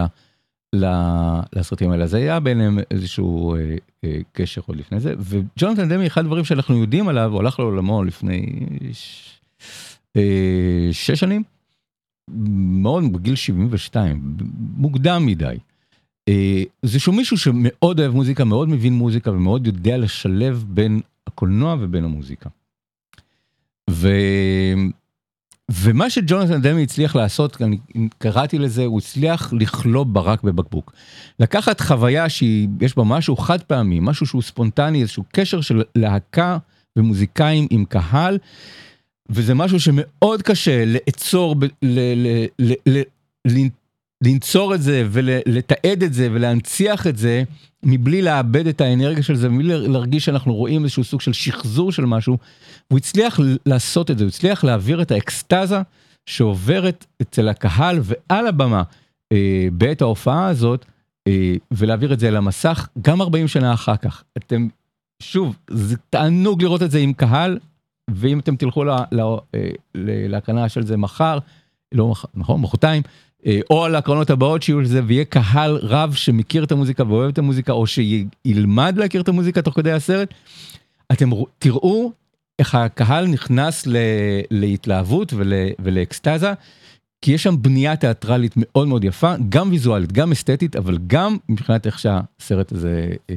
לסרטים האלה, אז היה ביניהם איזשהו אה, אה, קשר עוד לפני זה, וג'ונתן דמי אחד הדברים שאנחנו יודעים עליו, הוא הלך לעולמו לפני אה, שש שנים, מאוד בגיל 72, מוקדם מדי. זה שהוא מישהו שמאוד אוהב מוזיקה, מאוד מבין מוזיקה ומאוד יודע לשלב בין הקולנוע ובין המוזיקה. ו... ומה שג'ונתן דמי הצליח לעשות, אני קראתי לזה, הוא הצליח לכלוא ברק בבקבוק. לקחת חוויה שיש בה משהו חד פעמי, משהו שהוא ספונטני, איזשהו קשר של להקה ומוזיקאים עם קהל, וזה משהו שמאוד קשה לעצור, ב, ל, ל, ל, לנצור את זה ולתעד את זה ולהנציח את זה מבלי לאבד את האנרגיה של זה, מבלי להרגיש שאנחנו רואים איזשהו סוג של שחזור של משהו. הוא הצליח לעשות את זה, הוא הצליח להעביר את האקסטזה שעוברת אצל הקהל ועל הבמה אה, בעת ההופעה הזאת, אה, ולהעביר את זה למסך גם 40 שנה אחר כך. אתם, שוב, זה תענוג לראות את זה עם קהל, ואם אתם תלכו אה, להקרנה של זה מחר, לא מחר, נכון, מחרתיים, אה, או על ההקרנות הבאות שיהיו לזה ויהיה קהל רב שמכיר את המוזיקה ואוהב את המוזיקה או שילמד להכיר את המוזיקה תוך כדי הסרט. אתם תראו איך הקהל נכנס ל, להתלהבות ול, ולאקסטזה כי יש שם בנייה תיאטרלית מאוד מאוד יפה גם ויזואלית גם אסתטית אבל גם מבחינת איך שהסרט הזה אה,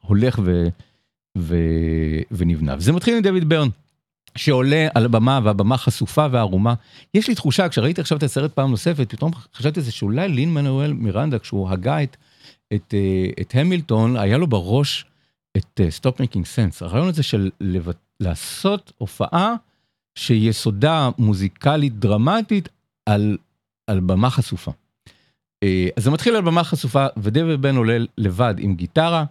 הולך ו, ו, ונבנה. וזה מתחיל עם דויד ברן. שעולה על הבמה והבמה חשופה וערומה. יש לי תחושה, כשראיתי עכשיו את הסרט פעם נוספת, פתאום חשבתי זה שאולי לין מנואל מירנדה, כשהוא הגה את, את, אה, את המילטון, היה לו בראש את Stop Making Sense. הרעיון הזה של לב... לעשות הופעה שיסודה מוזיקלית דרמטית על, על במה חשופה. אה, אז זה מתחיל על במה חשופה, ודויד ברן עולה לבד עם גיטרה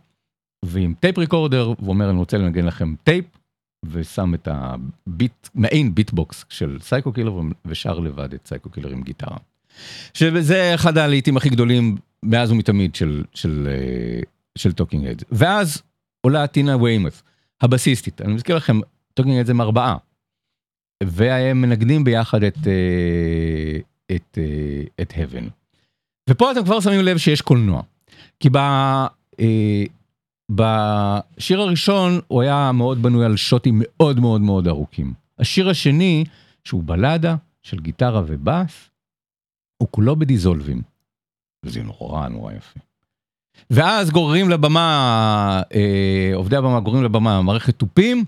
ועם tape recorder, ואומר אני רוצה לנגן לכם טייפ. ושם את ה-beat, מעין beatbox של Psycho Killer ושר לבד את Psycho Killer עם גיטרה. שזה אחד הלהיטים הכי גדולים מאז ומתמיד של, של, אה, של Talking Heads. ואז עולה טינה ויימוס, הבסיסטית, אני מזכיר לכם, Talking Heads זה מארבעה. והם מנגנים ביחד את, אה, את, אה, את heaven. ופה אתם כבר שמים לב שיש קולנוע. כי ב... בשיר הראשון הוא היה מאוד בנוי על שוטים מאוד מאוד מאוד ארוכים. השיר השני, שהוא בלדה של גיטרה ובאס, הוא כולו בדיזולבים. וזה נורא נורא יפה. ואז גוררים לבמה, אה, עובדי הבמה גוררים לבמה מערכת תופים,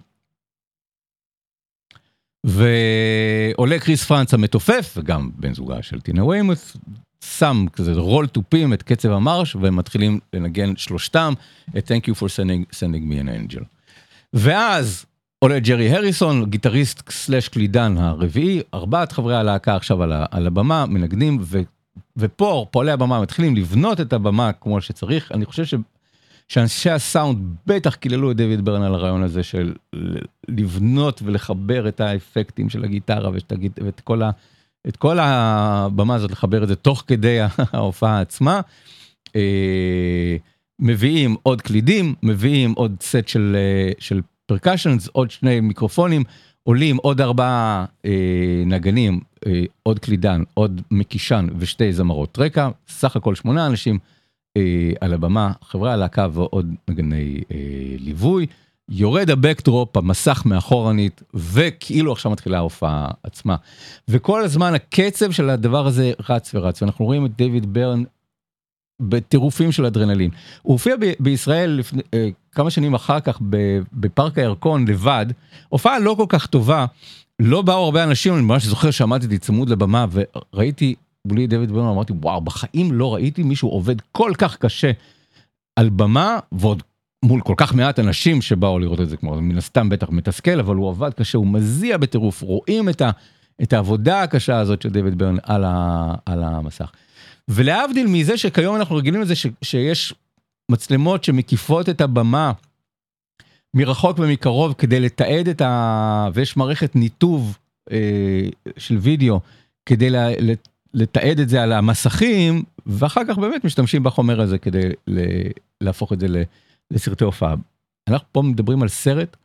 ועולה קריס פרנץ המתופף, וגם בן זוגה של טינה ויימוס, שם כזה רול תופים את קצב המרש והם מתחילים לנגן שלושתם את Thank you for sending, sending me an angel. ואז עולה ג'רי הריסון גיטריסט slash קלידן הרביעי ארבעת חברי הלהקה עכשיו על, על הבמה מנגנים ו, ופה פועלי הבמה מתחילים לבנות את הבמה כמו שצריך אני חושב ש, שאנשי הסאונד בטח קיללו את דויד ברן על הרעיון הזה של לבנות ולחבר את האפקטים של הגיטרה ואת, ואת כל ה... את כל הבמה הזאת לחבר את זה תוך כדי ההופעה עצמה. אה, מביאים עוד קלידים, מביאים עוד סט של, אה, של פרקשנס, עוד שני מיקרופונים, עולים עוד ארבעה אה, נגנים, עוד קלידן, עוד מקישן ושתי זמרות רקע, סך הכל שמונה אנשים על הבמה, חברי הלהקה ועוד נגני ליווי. יורד הבקדרופ, המסך מאחורנית, וכאילו עכשיו מתחילה ההופעה עצמה. וכל הזמן הקצב של הדבר הזה רץ ורץ, ואנחנו רואים את דיוויד ברן בטירופים של אדרנלין. הוא הופיע ב- בישראל לפני, אה, כמה שנים אחר כך בפארק הירקון לבד, הופעה לא כל כך טובה, לא באו הרבה אנשים, אני ממש זוכר שעמדתי צמוד לבמה וראיתי בלי דיוויד ברן, אמרתי וואו, בחיים לא ראיתי מישהו עובד כל כך קשה על במה, ועוד מול כל כך מעט אנשים שבאו לראות את זה כמו מן הסתם בטח מתסכל אבל הוא עבד קשה הוא מזיע בטירוף רואים את, ה, את העבודה הקשה הזאת של דיוויד ברן על, ה, על המסך. ולהבדיל מזה שכיום אנחנו רגילים לזה ש, שיש מצלמות שמקיפות את הבמה מרחוק ומקרוב כדי לתעד את ה... ויש מערכת ניתוב אה, של וידאו כדי לה, לתעד את זה על המסכים ואחר כך באמת משתמשים בחומר הזה כדי להפוך את זה ל... לסרטי הופעה. אנחנו פה מדברים על סרט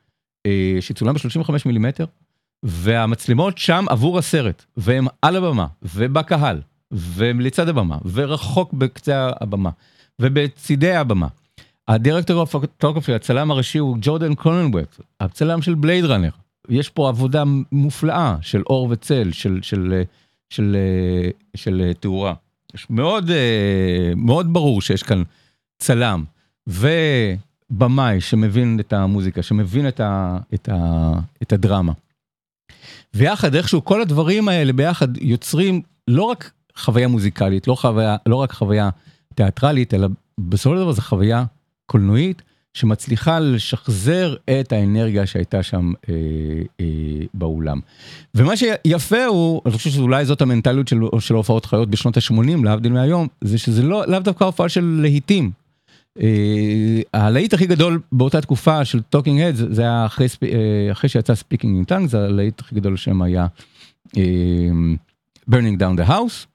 אה, שצולם ב-35 מילימטר והמצלמות שם עבור הסרט והם על הבמה ובקהל ולצד הבמה ורחוק בקצה הבמה ובצידי הבמה. הדירקטור הפוטוגרפי הצלם הראשי הוא ג'ורדן קוננוואט הצלם של בלייד ראנר יש פה עבודה מופלאה של אור וצל של של של של, של תאורה. יש מאוד מאוד ברור שיש כאן צלם ובמאי שמבין את המוזיקה, שמבין את, ה, את, ה, את הדרמה. ויחד איכשהו כל הדברים האלה ביחד יוצרים לא רק חוויה מוזיקלית, לא, חוויה, לא רק חוויה תיאטרלית, אלא בסופו של דבר זו חוויה קולנועית שמצליחה לשחזר את האנרגיה שהייתה שם אה, אה, באולם. ומה שיפה הוא, אני חושב שאולי זאת המנטליות של, של הופעות חיות בשנות ה-80, להבדיל מהיום, זה שזה לא, לאו דווקא הופעה של להיטים. אה, הלהיט הכי גדול באותה תקופה של Talking Heads זה היה אחרי, אה, שיצא Speaking in Tongues, זה הלהיט הכי גדול שם היה אה, burning down the house.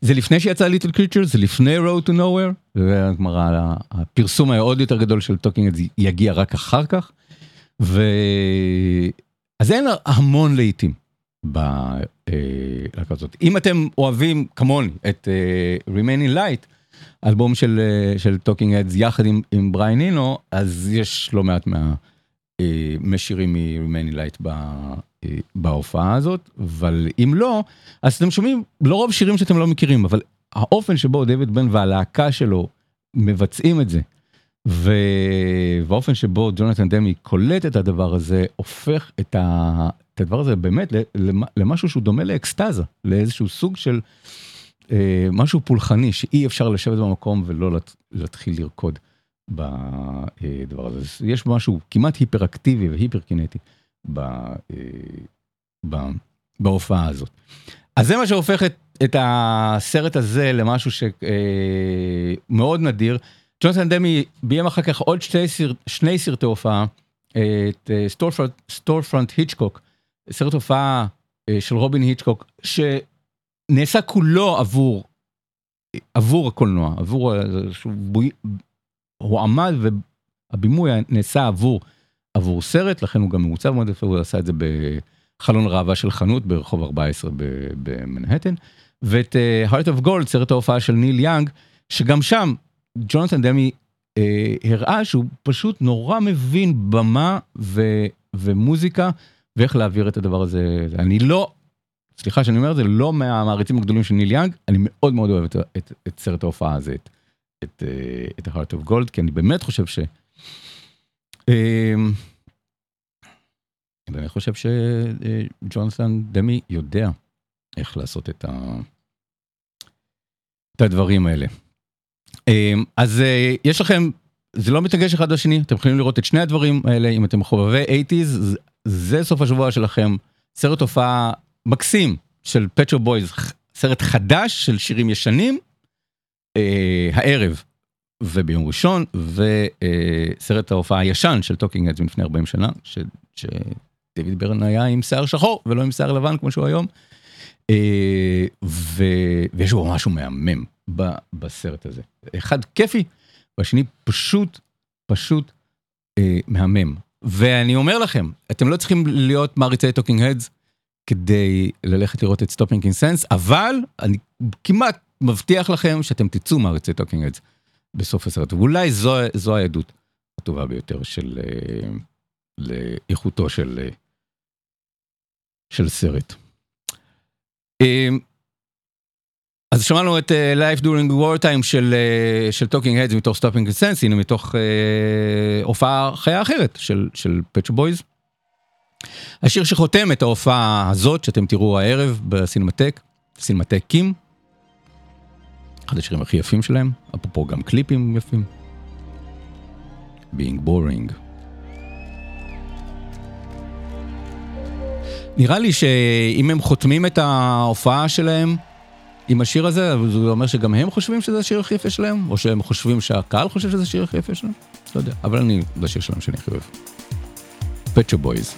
זה לפני שיצא Little Creatures, זה לפני road to nowhere, והגמרא, הפרסום העוד יותר גדול של Talking Heads יגיע רק אחר כך. ו... אז אין המון להיטים בלהקה הזאת. אם אתם אוהבים כמוני את uh, Remaining Light, אלבום של אה, של Talking Heads יחד עם עם בריאן אינו אז יש לא מעט מה, אה, מ-Remain in Light אה, בהופעה הזאת אבל אם לא אז אתם שומעים לא רוב שירים שאתם לא מכירים אבל האופן שבו דויד בן והלהקה שלו מבצעים את זה. והאופן שבו ג'ונתן דמי קולט את הדבר הזה הופך את, ה... את הדבר הזה באמת למשהו שהוא דומה לאקסטזה לאיזשהו סוג של משהו פולחני שאי אפשר לשבת במקום ולא להתחיל לרקוד בדבר הזה. יש משהו כמעט היפראקטיבי והיפרקינטי אה, בהופעה הזאת. אז זה מה שהופך את, את הסרט הזה למשהו שמאוד אה, נדיר. ג'ונתן דמי ביים אחר כך עוד שתי סרט, שני סרטי הופעה, את Storefront Hitchcock, סרט הופעה של רובין היצ'קוק, נעשה כולו עבור, עבור הקולנוע, עבור, הוא עמד והבימוי נעשה עבור, עבור סרט, לכן הוא גם ממוצב מאוד יפה, הוא עשה את זה בחלון ראווה של חנות ברחוב 14 במנהטן, ואת uh, Heart of Gold, סרט ההופעה של ניל יאנג, שגם שם ג'ונתן דמי uh, הראה שהוא פשוט נורא מבין במה ו, ומוזיקה ואיך להעביר את הדבר הזה. אני לא סליחה שאני אומר את זה, לא מהמעריצים הגדולים של ניל יאנג, אני מאוד מאוד אוהב את, את, את סרט ההופעה הזה, את, את, אה, את ה-Heart of Gold, כי אני באמת חושב ש... אמ, אני באמת חושב שג'ונסון דמי יודע איך לעשות את, ה... את הדברים האלה. אמ, אז אה, יש לכם, זה לא מתנגש אחד לשני, אתם יכולים לראות את שני הדברים האלה, אם אתם חובבי 80's, זה סוף השבוע שלכם, סרט הופעה מקסים של פטרו בויז, סרט חדש של שירים ישנים, אה, הערב וביום ראשון, וסרט ההופעה הישן של Talking Heads מלפני 40 שנה, שדיוויד בירן היה עם שיער שחור ולא עם שיער לבן כמו שהוא היום. אה, ו... ויש בו משהו מהמם ב... בסרט הזה. אחד כיפי, והשני פשוט, פשוט אה, מהמם. ואני אומר לכם, אתם לא צריכים להיות מעריצי Talking Heads, כדי ללכת לראות את Stop Making Sense, אבל אני כמעט מבטיח לכם שאתם תצאו מעריצי Talking Heads בסוף הסרט, ואולי זו, זו העדות הטובה ביותר של, אה, לאיכותו של, אה, של סרט. אה, אז שמענו את Life During Wartime של, של Talking Heads מתוך Stop Making Sense, הנה מתוך אה, הופעה חיה אחרת של, של Pet Shop Boys. השיר שחותם את ההופעה הזאת שאתם תראו הערב בסינמטק, סינמטקים. אחד השירים הכי יפים שלהם, אפרופו גם קליפים יפים. being boring. נראה לי שאם הם חותמים את ההופעה שלהם עם השיר הזה, זה אומר שגם הם חושבים שזה השיר הכי יפה שלהם, או שהם חושבים שהקהל חושב שזה השיר הכי יפה שלהם, לא יודע, אבל אני, זה השיר שלהם שאני הכי אוהב. פצ'ו בויז.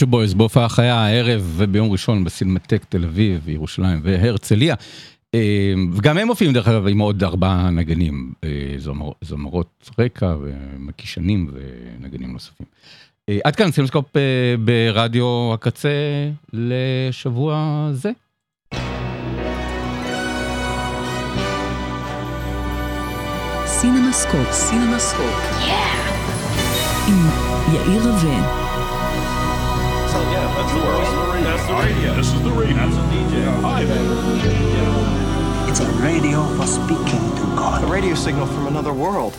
ה Pet Shop Boys בהופעה חיה הערב וביום ראשון בסינמטק תל אביב, ירושלים והרצליה. אה, וגם הם מופיעים דרך אגב עם עוד ארבעה נגנים, אה, זמרות רקע ומקישנים ונגנים נוספים. אה, עד כאן סינמסקופ ברדיו הקצה לשבוע זה. סינמסקופ, סינמסקופ, yeah. עם יאיר רווה. That's yeah, that's the world. That's the radio. This is the radio. That's a DJ. Hi, man. It's a radio for speaking to God. A radio signal from another world.